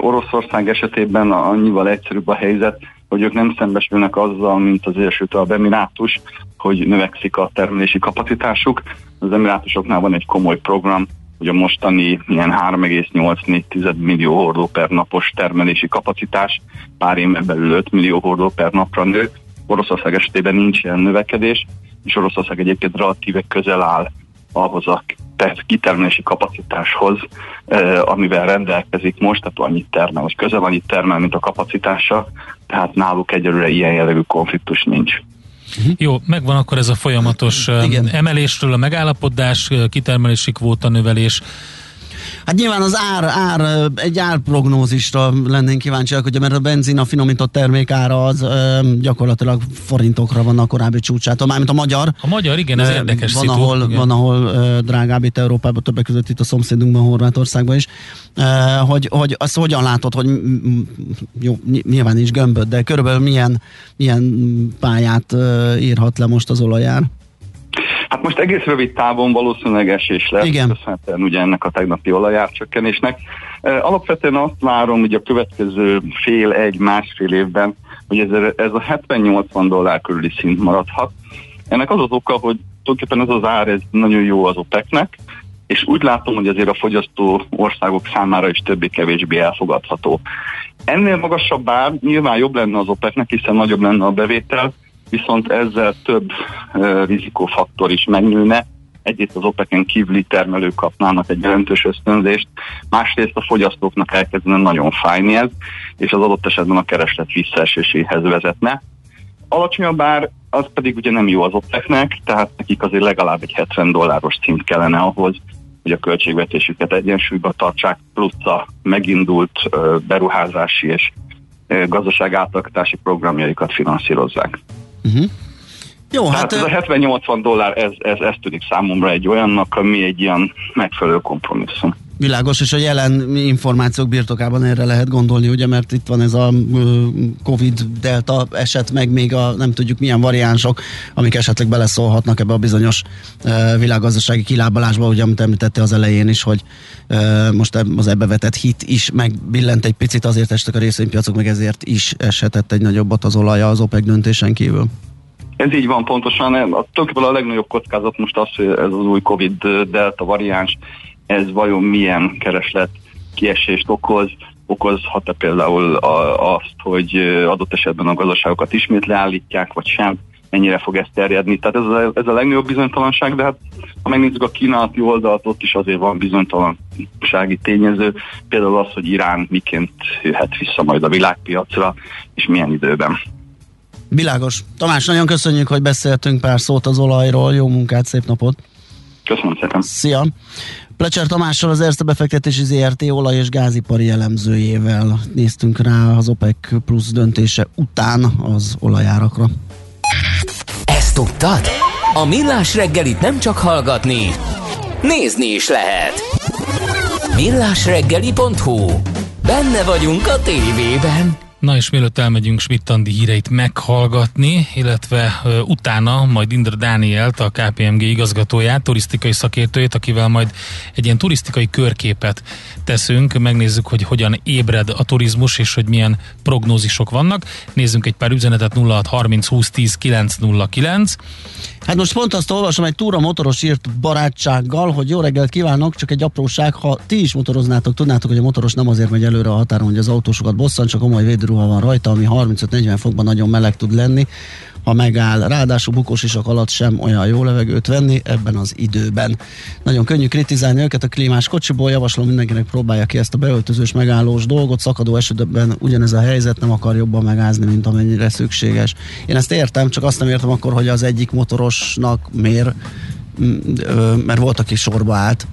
Oroszország esetében annyival egyszerűbb a helyzet, hogy ők nem szembesülnek azzal, mint az Egyesült Arab Emirátus, hogy növekszik a termelési kapacitásuk. Az Emirátusoknál van egy komoly program, hogy a mostani ilyen 3,84 millió hordó per napos termelési kapacitás pár éven belül 5 millió hordó per napra nő. Oroszország esetében nincs ilyen növekedés, és Oroszország egyébként relatíve közel áll ahhoz a kitermelési kapacitáshoz, amivel rendelkezik most, tehát annyit termel, vagy közel annyit termel, mint a kapacitása, tehát náluk egyelőre ilyen jellegű konfliktus nincs. Uh-huh. Jó, megvan akkor ez a folyamatos Igen. emelésről a megállapodás, kitermelési kvóta növelés, Hát nyilván az ár, ár egy árprognózisra lennénk kíváncsiak, ugye, mert a benzin, a finomított termék ára az ö, gyakorlatilag forintokra van a korábbi csúcsától, mármint a magyar. A magyar, igen, ez érdekes van, szitu, ahol, igen. van, ahol ö, drágább itt Európában, többek között itt a szomszédunkban, Horvátországban is. Ö, hogy, hogy azt hogyan látod, hogy jó, nyilván nincs gömböd, de körülbelül milyen, milyen pályát ö, írhat le most az olajár? Hát most egész rövid távon valószínűleg esés lesz, Igen. köszönhetően ugye ennek a tegnapi olajárcsökkenésnek. Alapvetően azt várom, hogy a következő fél, egy, másfél évben, hogy ez, ez a 70-80 dollár körüli szint maradhat. Ennek az az oka, hogy tulajdonképpen ez az ár ez nagyon jó az OPEC-nek, és úgy látom, hogy azért a fogyasztó országok számára is többé-kevésbé elfogadható. Ennél magasabb ár nyilván jobb lenne az OPEC-nek, hiszen nagyobb lenne a bevétel, viszont ezzel több uh, rizikófaktor is megnőne. Egyrészt az OPEC-en kívüli termelők kapnának egy jelentős ösztönzést, másrészt a fogyasztóknak elkezdene nagyon fájni ez, és az adott esetben a kereslet visszaeséséhez vezetne. Alacsonyabb ár, az pedig ugye nem jó az OPEC-nek, tehát nekik azért legalább egy 70 dolláros szint kellene ahhoz, hogy a költségvetésüket egyensúlyba tartsák, plusz a megindult uh, beruházási és gazdaság átalakítási programjaikat finanszírozzák. Uh-huh. Jó, hát... hát ez a 70-80 dollár, ez, ez, ez tűnik számomra egy olyannak, ami egy ilyen megfelelő kompromisszum. Világos, és a jelen információk birtokában erre lehet gondolni, ugye, mert itt van ez a Covid delta eset, meg még a nem tudjuk milyen variánsok, amik esetleg beleszólhatnak ebbe a bizonyos világgazdasági kilábalásba, ugye, amit említette az elején is, hogy most az ebbe vetett hit is megbillent egy picit, azért estek a részvénypiacok, meg ezért is eshetett egy nagyobbat az olaja az OPEC döntésen kívül. Ez így van pontosan. A, tulajdonképpen a legnagyobb kockázat most az, hogy ez az új Covid delta variáns ez vajon milyen kereslet kiesést okoz, okozhat-e például a, azt, hogy adott esetben a gazdaságokat ismét leállítják, vagy sem, mennyire fog ez terjedni. Tehát ez a, ez a legnagyobb bizonytalanság, de hát ha megnézzük a kínálati oldalt, ott is azért van bizonytalansági tényező, például az, hogy Irán miként jöhet vissza majd a világpiacra, és milyen időben. Világos. Tamás, nagyon köszönjük, hogy beszéltünk pár szót az olajról. Jó munkát, szép napot! Köszönöm szépen! Szia! Plecser Tamással az Erste befektetési ZRT olaj- és gázipari jellemzőjével néztünk rá az OPEC plusz döntése után az olajárakra. Ezt tudtad? A Millás reggelit nem csak hallgatni, nézni is lehet. Millásreggeli.hu Benne vagyunk a tévében. Na és mielőtt elmegyünk Schmidt-Andi híreit meghallgatni, illetve uh, utána majd Indra Dánielt, a KPMG igazgatóját, turisztikai szakértőjét, akivel majd egy ilyen turisztikai körképet teszünk, megnézzük, hogy hogyan ébred a turizmus, és hogy milyen prognózisok vannak. Nézzünk egy pár üzenetet 06 30 20 10 909. Hát most pont azt olvasom, egy túra motoros írt barátsággal, hogy jó reggelt kívánok, csak egy apróság, ha ti is motoroznátok, tudnátok, hogy a motoros nem azért megy előre a határon, hogy az autósokat bosszan, csak komoly védőruha van rajta, ami 35-40 fokban nagyon meleg tud lenni ha megáll. Ráadásul bukós isak alatt sem olyan jó levegőt venni ebben az időben. Nagyon könnyű kritizálni őket a klímás kocsiból, javaslom mindenkinek próbálja ki ezt a beöltözős megállós dolgot, szakadó esetben ugyanez a helyzet nem akar jobban megázni, mint amennyire szükséges. Én ezt értem, csak azt nem értem akkor, hogy az egyik motorosnak miért, mert volt, aki sorba állt,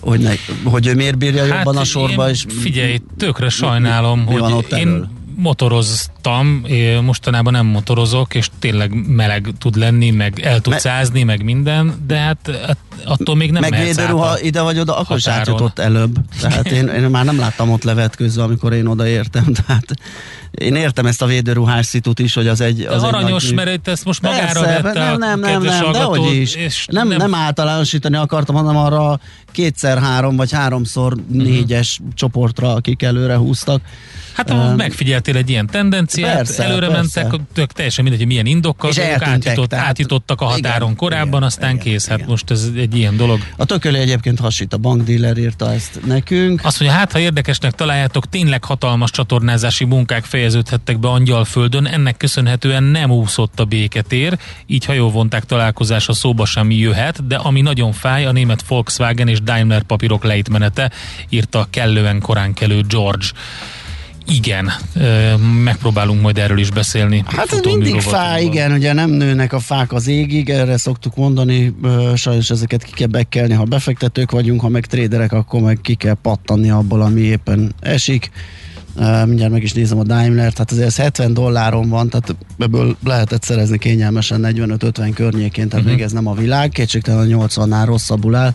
hogy, ne, hogy ő miért bírja hát jobban a sorba. És figyelj, tökre sajnálom, mi, mi hogy én motoroztam mostanában nem motorozok, és tényleg meleg tud lenni, meg el tud Me- százni, meg minden, de hát, attól még nem Meg mehetsz át védőruha a- ide vagy oda, akkor is átjutott előbb. Tehát én, én már nem láttam ott levetkőzve, amikor én odaértem. Tehát én értem ezt a védőruhás szitut is, hogy az egy... De Az egy aranyos, nagy- mert ezt most magára Persze, vette nem, a nem, nem, nem, dehogy is. és Nem, nem, nem általánosítani akartam, hanem arra kétszer három vagy háromszor Mhm. négyes csoportra, akik előre húztak. Hát Öm, megfigyeltél egy ilyen tendenciát, persze, előre persze. mentek, tök teljesen mindegy, hogy milyen indokkal, És átjutott, tehát- átjutottak a határon Igen, korábban, igen, aztán igen, kész. Hát igen. most ez egy ilyen dolog. A tököli egyébként hasít, a bankdíler írta ezt nekünk. Azt mondja, hát ha érdekesnek találjátok, tényleg hatalmas csatornázási munkák fejeződhettek be Angyalföldön, ennek köszönhetően nem úszott a béketér, így hajóvonták találkozása szóba sem jöhet, de ami nagyon fáj, a német Volkswagen és Daimler papírok lejtmenete, írta kellően korán kelő George. Igen, megpróbálunk majd erről is beszélni. Hát ez mindig fáj, rovatunkban. igen, ugye nem nőnek a fák az égig, erre szoktuk mondani, sajnos ezeket ki kell bekelni, ha befektetők vagyunk, ha meg tréderek, akkor meg ki kell pattanni abból, ami éppen esik. Mindjárt meg is nézem a Daimler-t, hát azért ez 70 dolláron van, tehát ebből lehetett szerezni kényelmesen 45-50 környékén, tehát uh-huh. még ez nem a világ, kétségtelen a 80-nál rosszabbul áll.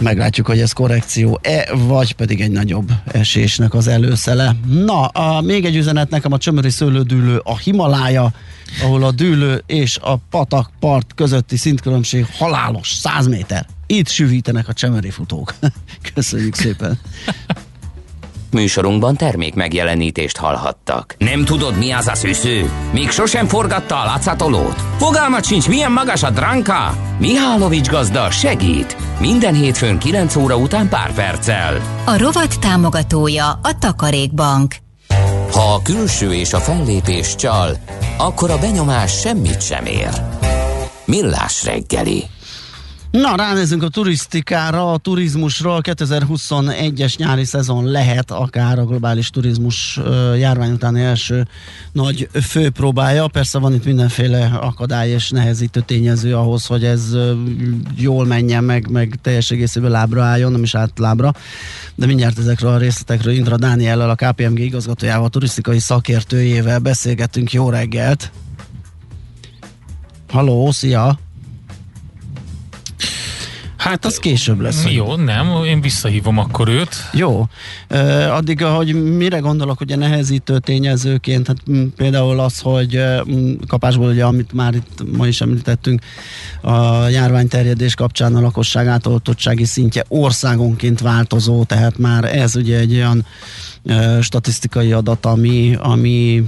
Meglátjuk, hogy ez korrekció-e, vagy pedig egy nagyobb esésnek az előszele. Na, a, még egy üzenet nekem a csömöri szőlődűlő a Himalája, ahol a dűlő és a patak part közötti szintkülönbség halálos, 100 méter. Itt süvítenek a csömöri futók. Köszönjük szépen. Műsorunkban termék megjelenítést hallhattak. Nem tudod, mi az a szűző? Még sosem forgatta a látszatolót? Fogalmat sincs, milyen magas a dránka? Mihálovics gazda segít! Minden hétfőn 9 óra után pár perccel. A rovat támogatója a Takarékbank. Ha a külső és a fellépés csal, akkor a benyomás semmit sem ér. Millás reggeli. Na, ránézünk a turisztikára, a turizmusra. 2021-es nyári szezon lehet akár a globális turizmus járvány utáni első nagy főpróbája. Persze van itt mindenféle akadály és nehezítő tényező ahhoz, hogy ez jól menjen, meg, meg teljes egészében lábra álljon, nem is át lábra. De mindjárt ezekről a részletekről Indra Dániellel, a KPMG igazgatójával, a turisztikai szakértőjével beszélgetünk. Jó reggelt! Halló, szia! Hát az később lesz. Jó, nem, én visszahívom akkor őt. Jó. Addig, hogy mire gondolok, ugye nehezítő tényezőként, hát m, például az, hogy uh, kapásból ugye, amit már itt ma is említettünk, a járványterjedés kapcsán a lakosság átoltottsági szintje országonként változó, tehát már ez ugye egy olyan statisztikai adat, ami, ami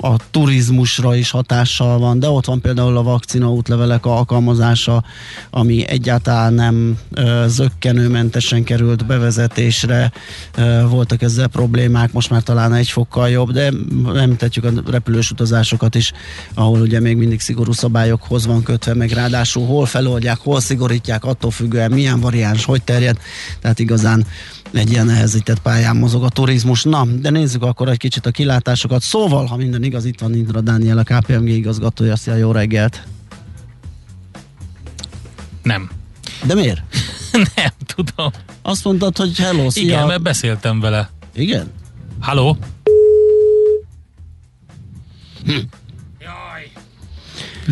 a turizmusra is hatással van, de ott van például a vakcina útlevelek alkalmazása, ami egyáltalán nem zöggenőmentesen került bevezetésre, voltak ezzel problémák, most már talán egy fokkal jobb, de említetjük a repülős utazásokat is, ahol ugye még mindig szigorú szabályokhoz van kötve, meg ráadásul hol feloldják, hol szigorítják, attól függően milyen variáns, hogy terjed, tehát igazán egy ilyen nehezített pályán mozog a turizmus. Na, de nézzük akkor egy kicsit a kilátásokat. Szóval, ha minden igaz, itt van Indra Dániel, a KPMG igazgatója. Szia, jó reggelt! Nem. De miért? nem, tudom. Azt mondtad, hogy hello, szia. Igen, mert beszéltem vele. Igen? Halló?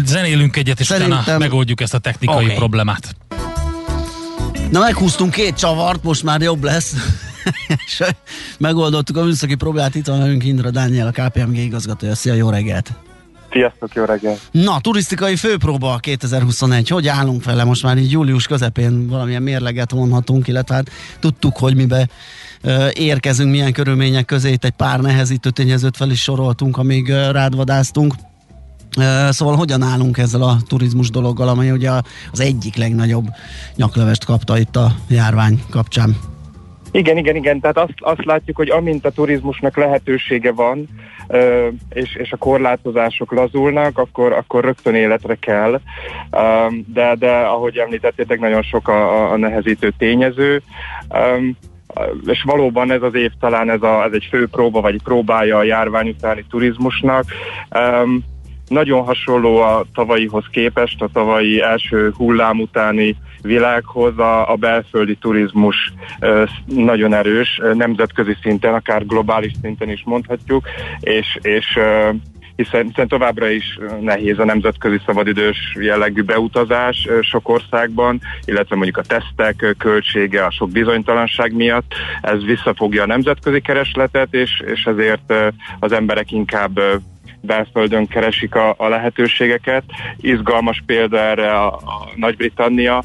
Zenélünk egyet, és Szerintem- utána megoldjuk ezt a technikai okay. problémát. Na, meghúztunk két csavart, most már jobb lesz. És megoldottuk a műszaki problémát. Itt van velünk Indra Dániel, a KPMG igazgatója. Szia, jó reggelt! Sziasztok, jó reggelt! Na, turisztikai főpróba 2021. Hogy állunk vele? Most már így július közepén valamilyen mérleget vonhatunk, illetve hát tudtuk, hogy mibe érkezünk, milyen körülmények közé. Itt egy pár nehezítő tényezőt fel is soroltunk, amíg ö, rád vadáztunk. Ö, Szóval hogyan állunk ezzel a turizmus dologgal, amely ugye az egyik legnagyobb nyaklevest kapta itt a járvány kapcsán? Igen, igen, igen, tehát azt, azt látjuk, hogy amint a turizmusnak lehetősége van, és, és a korlátozások lazulnak, akkor, akkor rögtön életre kell, de, de ahogy említettétek, nagyon sok a, a- nehezítő tényező, és valóban ez az év talán ez, a, ez egy fő próba, vagy próbája a járvány utáni turizmusnak. Nagyon hasonló a tavalyihoz képest, a tavalyi első hullám utáni világhoz a, a belföldi turizmus ö, nagyon erős, nemzetközi szinten, akár globális szinten is mondhatjuk, és, és ö, hiszen, hiszen továbbra is nehéz a nemzetközi szabadidős jellegű beutazás sok országban, illetve mondjuk a tesztek költsége a sok bizonytalanság miatt. Ez visszafogja a nemzetközi keresletet, és, és ezért az emberek inkább belföldön keresik a, a lehetőségeket. Izgalmas példa erre a, a Nagy-Britannia,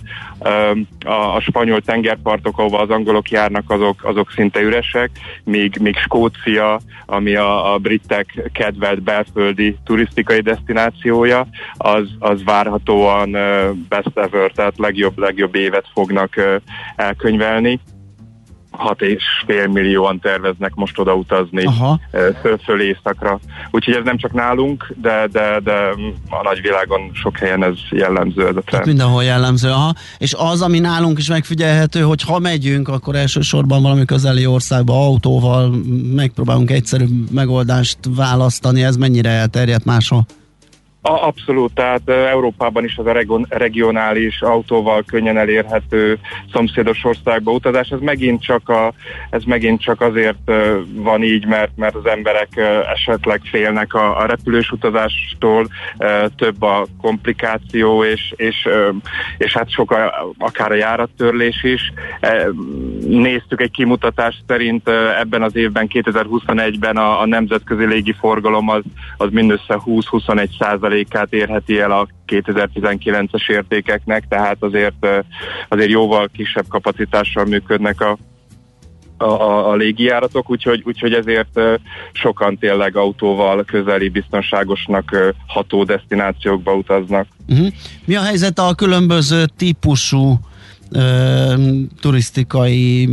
a, a spanyol tengerpartok, ahova az angolok járnak, azok, azok szinte üresek, míg, míg Skócia, ami a, a britek kedvelt belföldi turisztikai destinációja, az, az várhatóan best ever, tehát legjobb, legjobb évet fognak elkönyvelni 6,5 millióan terveznek most oda utazni föl, éjszakra. Úgyhogy ez nem csak nálunk, de, de, de a nagyvilágon sok helyen ez jellemző ez a trend. Tehát mindenhol jellemző, aha. És az, ami nálunk is megfigyelhető, hogy ha megyünk, akkor elsősorban valami közeli országba autóval megpróbálunk egyszerű megoldást választani, ez mennyire elterjedt máshol? A, abszolút, tehát Európában is az a regionális, autóval könnyen elérhető szomszédos országba utazás, ez megint csak, a, ez megint csak azért van így, mert, mert az emberek esetleg félnek a, a repülős utazástól, több a komplikáció, és, és, és hát sok a, akár a járattörlés is. Néztük egy kimutatást szerint ebben az évben, 2021-ben a, a nemzetközi légiforgalom az, az mindössze 20-21 százalék százalékát érheti el a 2019-es értékeknek, tehát azért, azért jóval kisebb kapacitással működnek a, a, a, a légijáratok, úgyhogy, úgyhogy ezért sokan tényleg autóval közeli, biztonságosnak ható destinációkba utaznak. Uh-huh. Mi a helyzet a különböző típusú turisztikai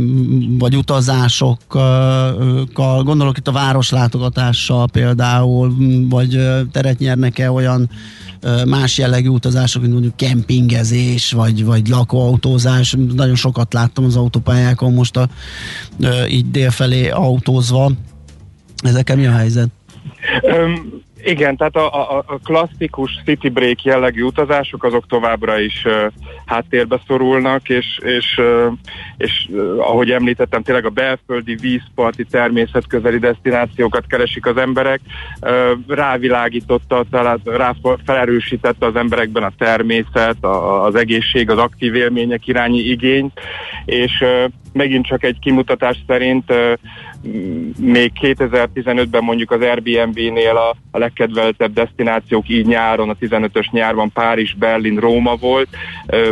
vagy utazásokkal, gondolok itt a városlátogatással például, vagy teret nyernek-e olyan más jellegű utazások, mint mondjuk kempingezés, vagy, vagy lakóautózás. Nagyon sokat láttam az autópályákon most a, így délfelé autózva. Ezekkel mi a helyzet? Igen, tehát a, a, a klasszikus city break jellegű utazások azok továbbra is uh, háttérbe szorulnak, és, és, uh, és uh, ahogy említettem, tényleg a belföldi vízparti természetközeli destinációkat keresik az emberek. Uh, rávilágította, tehát rá felerősítette az emberekben a természet, a, az egészség, az aktív élmények irányi igényt, és uh, megint csak egy kimutatás szerint még 2015-ben mondjuk az Airbnb-nél a, a legkedveltebb destinációk így nyáron, a 15-ös nyárban Párizs, Berlin, Róma volt.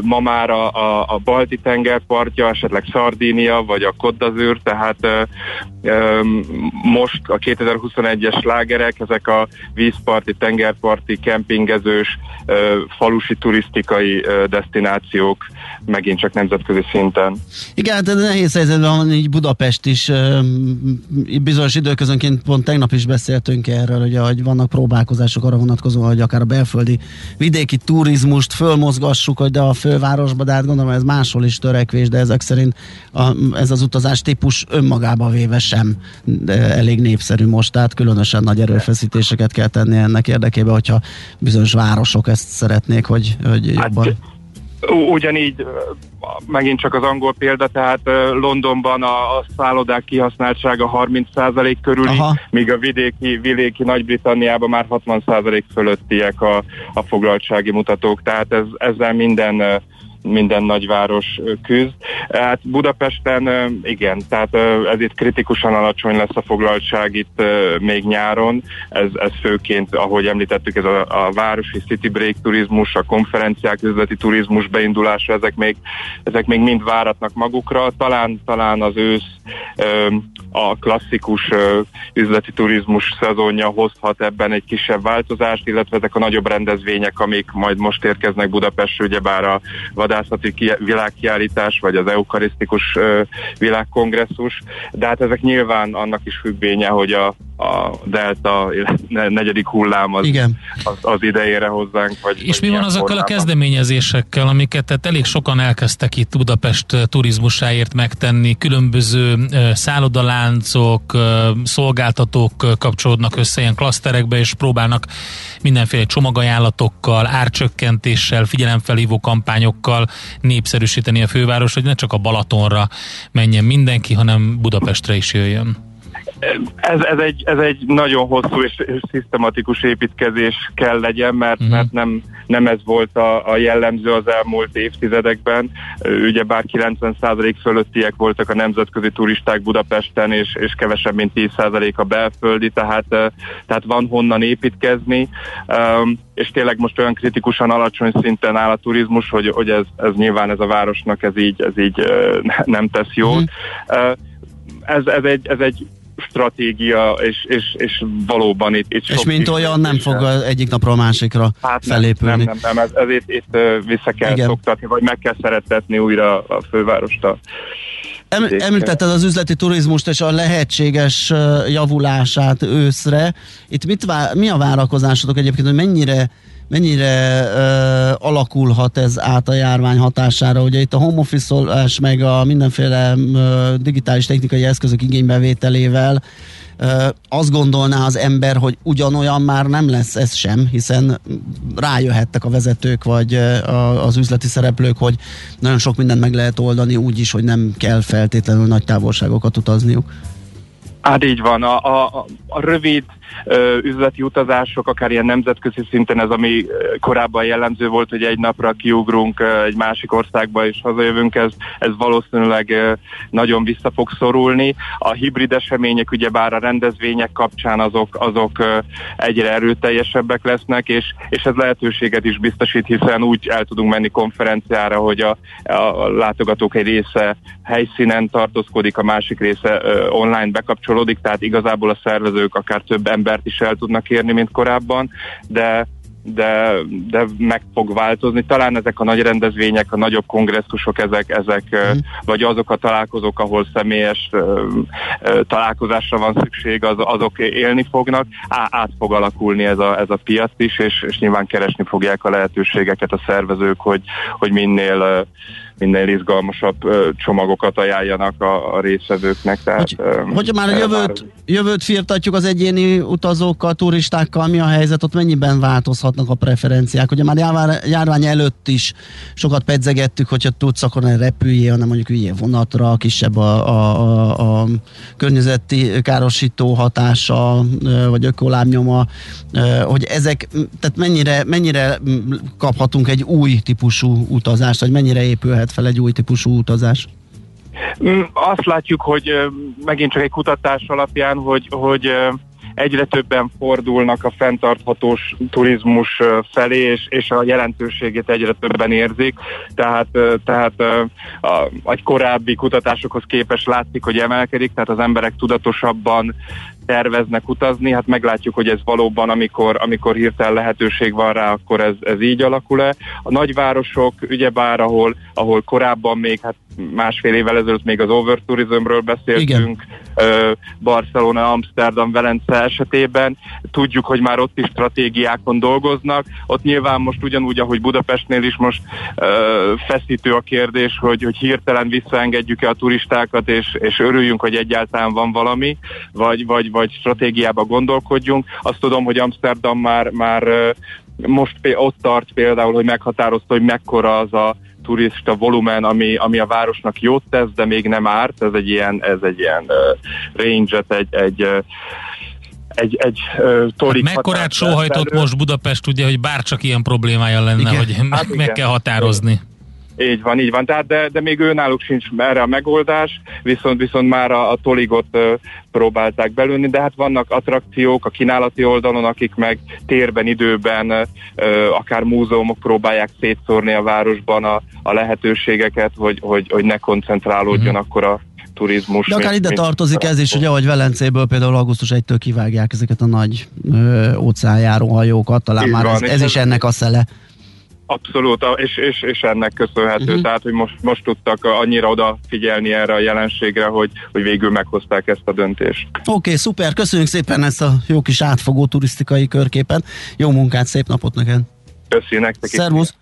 Ma már a, a, a Balti tengerpartja, esetleg Szardínia, vagy a Côte tehát most a 2021-es lágerek, ezek a vízparti, tengerparti, kempingezős, falusi turisztikai destinációk megint csak nemzetközi szinten. Igen, hát nehéz helyzetben van így Budapest is bizonyos időközönként pont tegnap is beszéltünk erről, ugye, hogy vannak próbálkozások arra vonatkozóan, hogy akár a belföldi vidéki turizmust fölmozgassuk, hogy de a fővárosba, de hát gondolom ez máshol is törekvés, de ezek szerint a, ez az utazás típus önmagába véve sem de elég népszerű most, tehát különösen nagy erőfeszítéseket kell tenni ennek érdekében, hogyha bizonyos városok ezt szeretnék, hogy, hogy jobban... Hát, Ugyanígy megint csak az angol példa, tehát Londonban a, a szállodák kihasználtsága 30% körüli, Aha. míg a vidéki, vidéki Nagy-Britanniában már 60% fölöttiek a, a foglaltsági mutatók, tehát ez, ezzel minden minden nagyváros küzd. Hát Budapesten igen, tehát ez itt kritikusan alacsony lesz a foglaltság itt még nyáron. Ez, ez főként, ahogy említettük, ez a, a városi city break turizmus, a konferenciák, üzleti turizmus beindulása, ezek még, ezek még mind váratnak magukra. Talán, talán az ősz a klasszikus üzleti turizmus szezonja hozhat ebben egy kisebb változást, illetve ezek a nagyobb rendezvények, amik majd most érkeznek Budapestre, ugyebár a vadászati világkiállítás, vagy az eukarisztikus világkongresszus, de hát ezek nyilván annak is függvénye, hogy a, a delta negyedik hullám az, Igen. az, az idejére hozzánk. Vagy, És vagy mi van azokkal formában. a kezdeményezésekkel, amiket tehát elég sokan elkezdtek itt Budapest turizmusáért megtenni, különböző szállodaláncok, szolgáltatók kapcsolódnak össze ilyen klaszterekbe, és próbálnak mindenféle csomagajánlatokkal, árcsökkentéssel, figyelemfelhívó kampányokkal népszerűsíteni a főváros, hogy ne csak a Balatonra menjen mindenki, hanem Budapestre is jöjjön. Ez, ez, egy, ez egy nagyon hosszú és, és szisztematikus építkezés kell legyen, mert, uh-huh. mert nem, nem ez volt a, a jellemző az elmúlt évtizedekben. Ugyebár 90% fölöttiek voltak a nemzetközi turisták Budapesten, és, és kevesebb, mint 10% a belföldi, tehát, tehát van honnan építkezni, um, és tényleg most olyan kritikusan alacsony szinten áll a turizmus, hogy, hogy ez, ez nyilván ez a városnak ez így, ez így uh, nem tesz jót. Uh-huh. Uh, ez, ez, egy, ez egy stratégia, és, és, és valóban itt, itt És mint olyan nem fog egyik napról a másikra hát felépülni. Nem, nem, nem, ez, ez itt, vissza kell Igen. szoktatni, vagy meg kell szeretetni újra a fővárost a Em, említetted az üzleti turizmust és a lehetséges javulását őszre. Itt mit vá- mi a várakozásodok egyébként, hogy mennyire mennyire uh, alakulhat ez át a járvány hatására? Ugye itt a home office meg a mindenféle uh, digitális technikai eszközök igénybevételével uh, azt gondolná az ember, hogy ugyanolyan már nem lesz ez sem, hiszen rájöhettek a vezetők vagy uh, az üzleti szereplők, hogy nagyon sok mindent meg lehet oldani úgy is, hogy nem kell feltétlenül nagy távolságokat utazniuk. Hát így van. A, a, a rövid ö, üzleti utazások, akár ilyen nemzetközi szinten ez, ami korábban jellemző volt, hogy egy napra kiugrunk egy másik országba és hazajövünk, ez, ez valószínűleg nagyon vissza fog szorulni. A hibrid események, ugyebár a rendezvények kapcsán azok, azok egyre erőteljesebbek lesznek, és, és ez lehetőséget is biztosít, hiszen úgy el tudunk menni konferenciára, hogy a, a látogatók egy része helyszínen tartózkodik, a másik része online bekapcsolódik, tehát igazából a szervezők akár több embert is el tudnak érni, mint korábban, de de, de meg fog változni. Talán ezek a nagy rendezvények, a nagyobb kongresszusok, ezek, ezek mm. vagy azok a találkozók, ahol személyes találkozásra van szükség, az, azok élni fognak. Á, át fog alakulni ez a, ez a piac is, és, és nyilván keresni fogják a lehetőségeket a szervezők, hogy, hogy minél minél izgalmasabb csomagokat ajánljanak a, a részvevőknek. Tehát, hogy, um, hogy már a jövőt, jövőt firtatjuk az egyéni utazókkal, turistákkal, mi a helyzet, ott mennyiben változhatnak a preferenciák? Ugye már járvány, járvány előtt is sokat pedzegettük, hogyha tudsz, akkor ne repüljél, hanem mondjuk üljél vonatra, kisebb a, a, a, a környezeti károsító hatása, vagy ökolábnyoma, hogy ezek, tehát mennyire, mennyire kaphatunk egy új típusú utazást, vagy mennyire épülhet fel egy új típusú utazás? Azt látjuk, hogy megint csak egy kutatás alapján, hogy, hogy egyre többen fordulnak a fenntarthatós turizmus felé, és, és a jelentőségét egyre többen érzik. Tehát, tehát a, a korábbi kutatásokhoz képes látszik, hogy emelkedik, tehát az emberek tudatosabban terveznek utazni, hát meglátjuk, hogy ez valóban, amikor, amikor hirtelen lehetőség van rá, akkor ez, ez így alakul-e. A nagyvárosok, ugyebár, ahol, ahol korábban még, hát másfél évvel ezelőtt még az overtourismről beszéltünk, Igen. Barcelona, Amsterdam, Velence esetében, tudjuk, hogy már ott is stratégiákon dolgoznak, ott nyilván most ugyanúgy, ahogy Budapestnél is most feszítő a kérdés, hogy, hogy hirtelen visszaengedjük-e a turistákat, és, és örüljünk, hogy egyáltalán van valami, vagy, vagy, vagy stratégiába gondolkodjunk. Azt tudom, hogy Amsterdam már, már most ott tart például, hogy meghatározta, hogy mekkora az a turista volumen, ami, ami a városnak jót tesz, de még nem árt. Ez egy ilyen, ez egy ilyen uh, range-et, egy, egy uh, egy, egy uh, tolik hát mekkorát sóhajtott belül. most Budapest, ugye, hogy bárcsak ilyen problémája lenne, igen. hogy hát meg igen. kell határozni. Így van, így van. Tehát, de, de még őnáluk sincs erre a megoldás, viszont, viszont már a, a toligot ö, próbálták belülni, de hát vannak attrakciók a kínálati oldalon, akik meg térben, időben, ö, akár múzeumok próbálják szétszórni a városban a, a lehetőségeket, hogy, hogy, hogy ne koncentrálódjon mm-hmm. akkor a turizmus. De akár ide mint, tartozik ez is, ugye, hogy Velencéből például augusztus 1-től kivágják ezeket a nagy ö, óceánjáró hajókat, talán Így már van, ez, ez is ennek a szele. Abszolút, és, és, és ennek köszönhető. Uh-huh. Tehát, hogy most, most tudtak annyira odafigyelni erre a jelenségre, hogy, hogy végül meghozták ezt a döntést. Oké, okay, szuper, köszönjük szépen ezt a jó kis átfogó turisztikai körképen. Jó munkát, szép napot neked! Köszi nektek. Szervusz!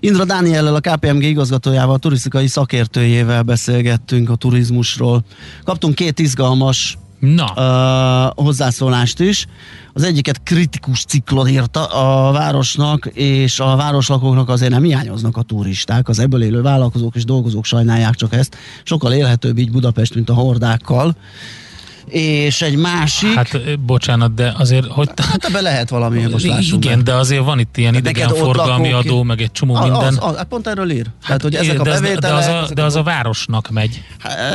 Indra Dániellel, a KPMG igazgatójával, a turisztikai szakértőjével beszélgettünk a turizmusról. Kaptunk két izgalmas Na, uh, hozzászólást is. Az egyiket kritikus ciklon írta a városnak, és a városlakóknak azért nem hiányoznak a turisták. Az ebből élő vállalkozók és dolgozók sajnálják csak ezt. Sokkal élhetőbb így Budapest, mint a hordákkal. És egy másik... Hát, hát bocsánat, de azért, hogy... hát ebbe lehet valami, most lássunk Igen, be. de azért van itt ilyen Hát idegenforgalmi adó, meg egy csomó Az, minden. az, az, hát pont erről ír. Tehát, hogy ezek a de, az, bevételek... de, az a, de az a városnak megy.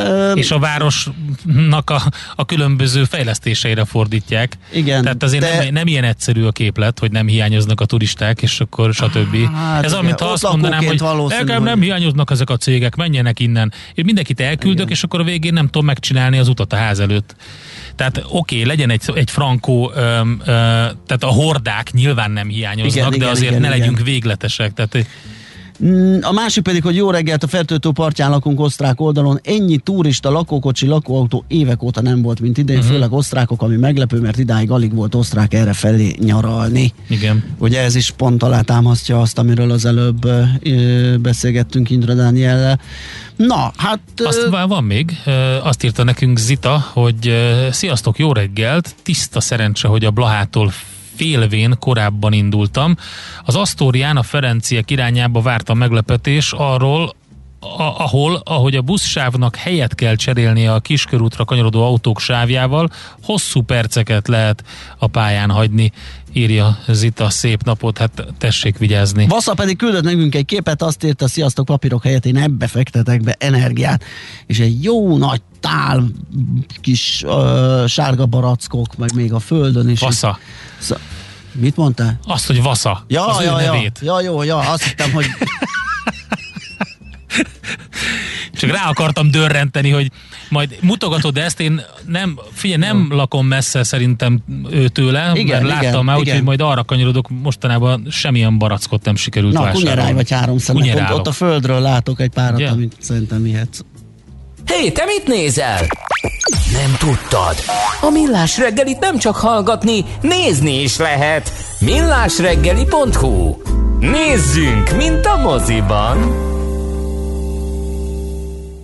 Öm, és a városnak a, a különböző fejlesztéseire fordítják. Igen, Tehát azért de- nem, nem ilyen egyszerű a képlet, hogy nem hiányoznak a turisták, és akkor stb. Hát Ez amit ha azt mondanám, hogy nekem nem hiányoznak ezek a cégek, menjenek innen. Én mindenkit elküldök, Igen. és akkor a végén nem tudom megcsinálni az utat a ház előtt. Tehát oké, okay, legyen egy, egy frankó, öm, ö, tehát a hordák nyilván nem hiányoznak, Igen, de igen, azért igen, ne igen. legyünk végletesek. Tehát A másik pedig, hogy jó reggelt a Fertőtó partján lakunk osztrák oldalon. Ennyi turista, lakókocsi, lakóautó évek óta nem volt, mint idén, uh-huh. főleg osztrákok, ami meglepő, mert idáig alig volt osztrák erre felé nyaralni. igen. Ugye ez is pont alátámasztja azt, amiről az előbb ö, beszélgettünk Indra Dániellel. Na, hát... ö, Azt van még, azt írta nekünk Zita, hogy sziasztok, jó reggelt, tiszta szerencse, hogy a Blahától félvén korábban indultam. Az Asztórián a Ferenciek irányába vártam meglepetés arról, a, ahol, ahogy a buszsávnak helyet kell cserélnie a kiskörútra kanyarodó autók sávjával, hosszú perceket lehet a pályán hagyni, írja Zita, szép napot, hát tessék vigyázni. Vassza pedig küldött nekünk egy képet, azt írta, sziasztok papírok helyett, én ebbe fektetek be energiát, és egy jó nagy tál kis ö, sárga barackok, meg még a földön is. Vasza. Sz- Mit mondtál? Azt, hogy Vasza, Ja, az ja, ja, nevét. ja, jó, ja, azt hittem, hogy Csak rá akartam dörrenteni, hogy majd mutogatod ezt, én nem, figyelj, nem lakom messze szerintem őtőle, Igen, mert láttam igen, már, úgyhogy majd arra kanyarodok, mostanában semmilyen barackot nem sikerült na, vásárolni. kunyeráj vagy három szemet, ott, a földről látok egy párat, Ugye? amit szerintem mihetsz. Hé, te mit nézel? Nem tudtad? A Millás reggelit nem csak hallgatni, nézni is lehet. Millásreggeli.hu Nézzünk, mint a moziban!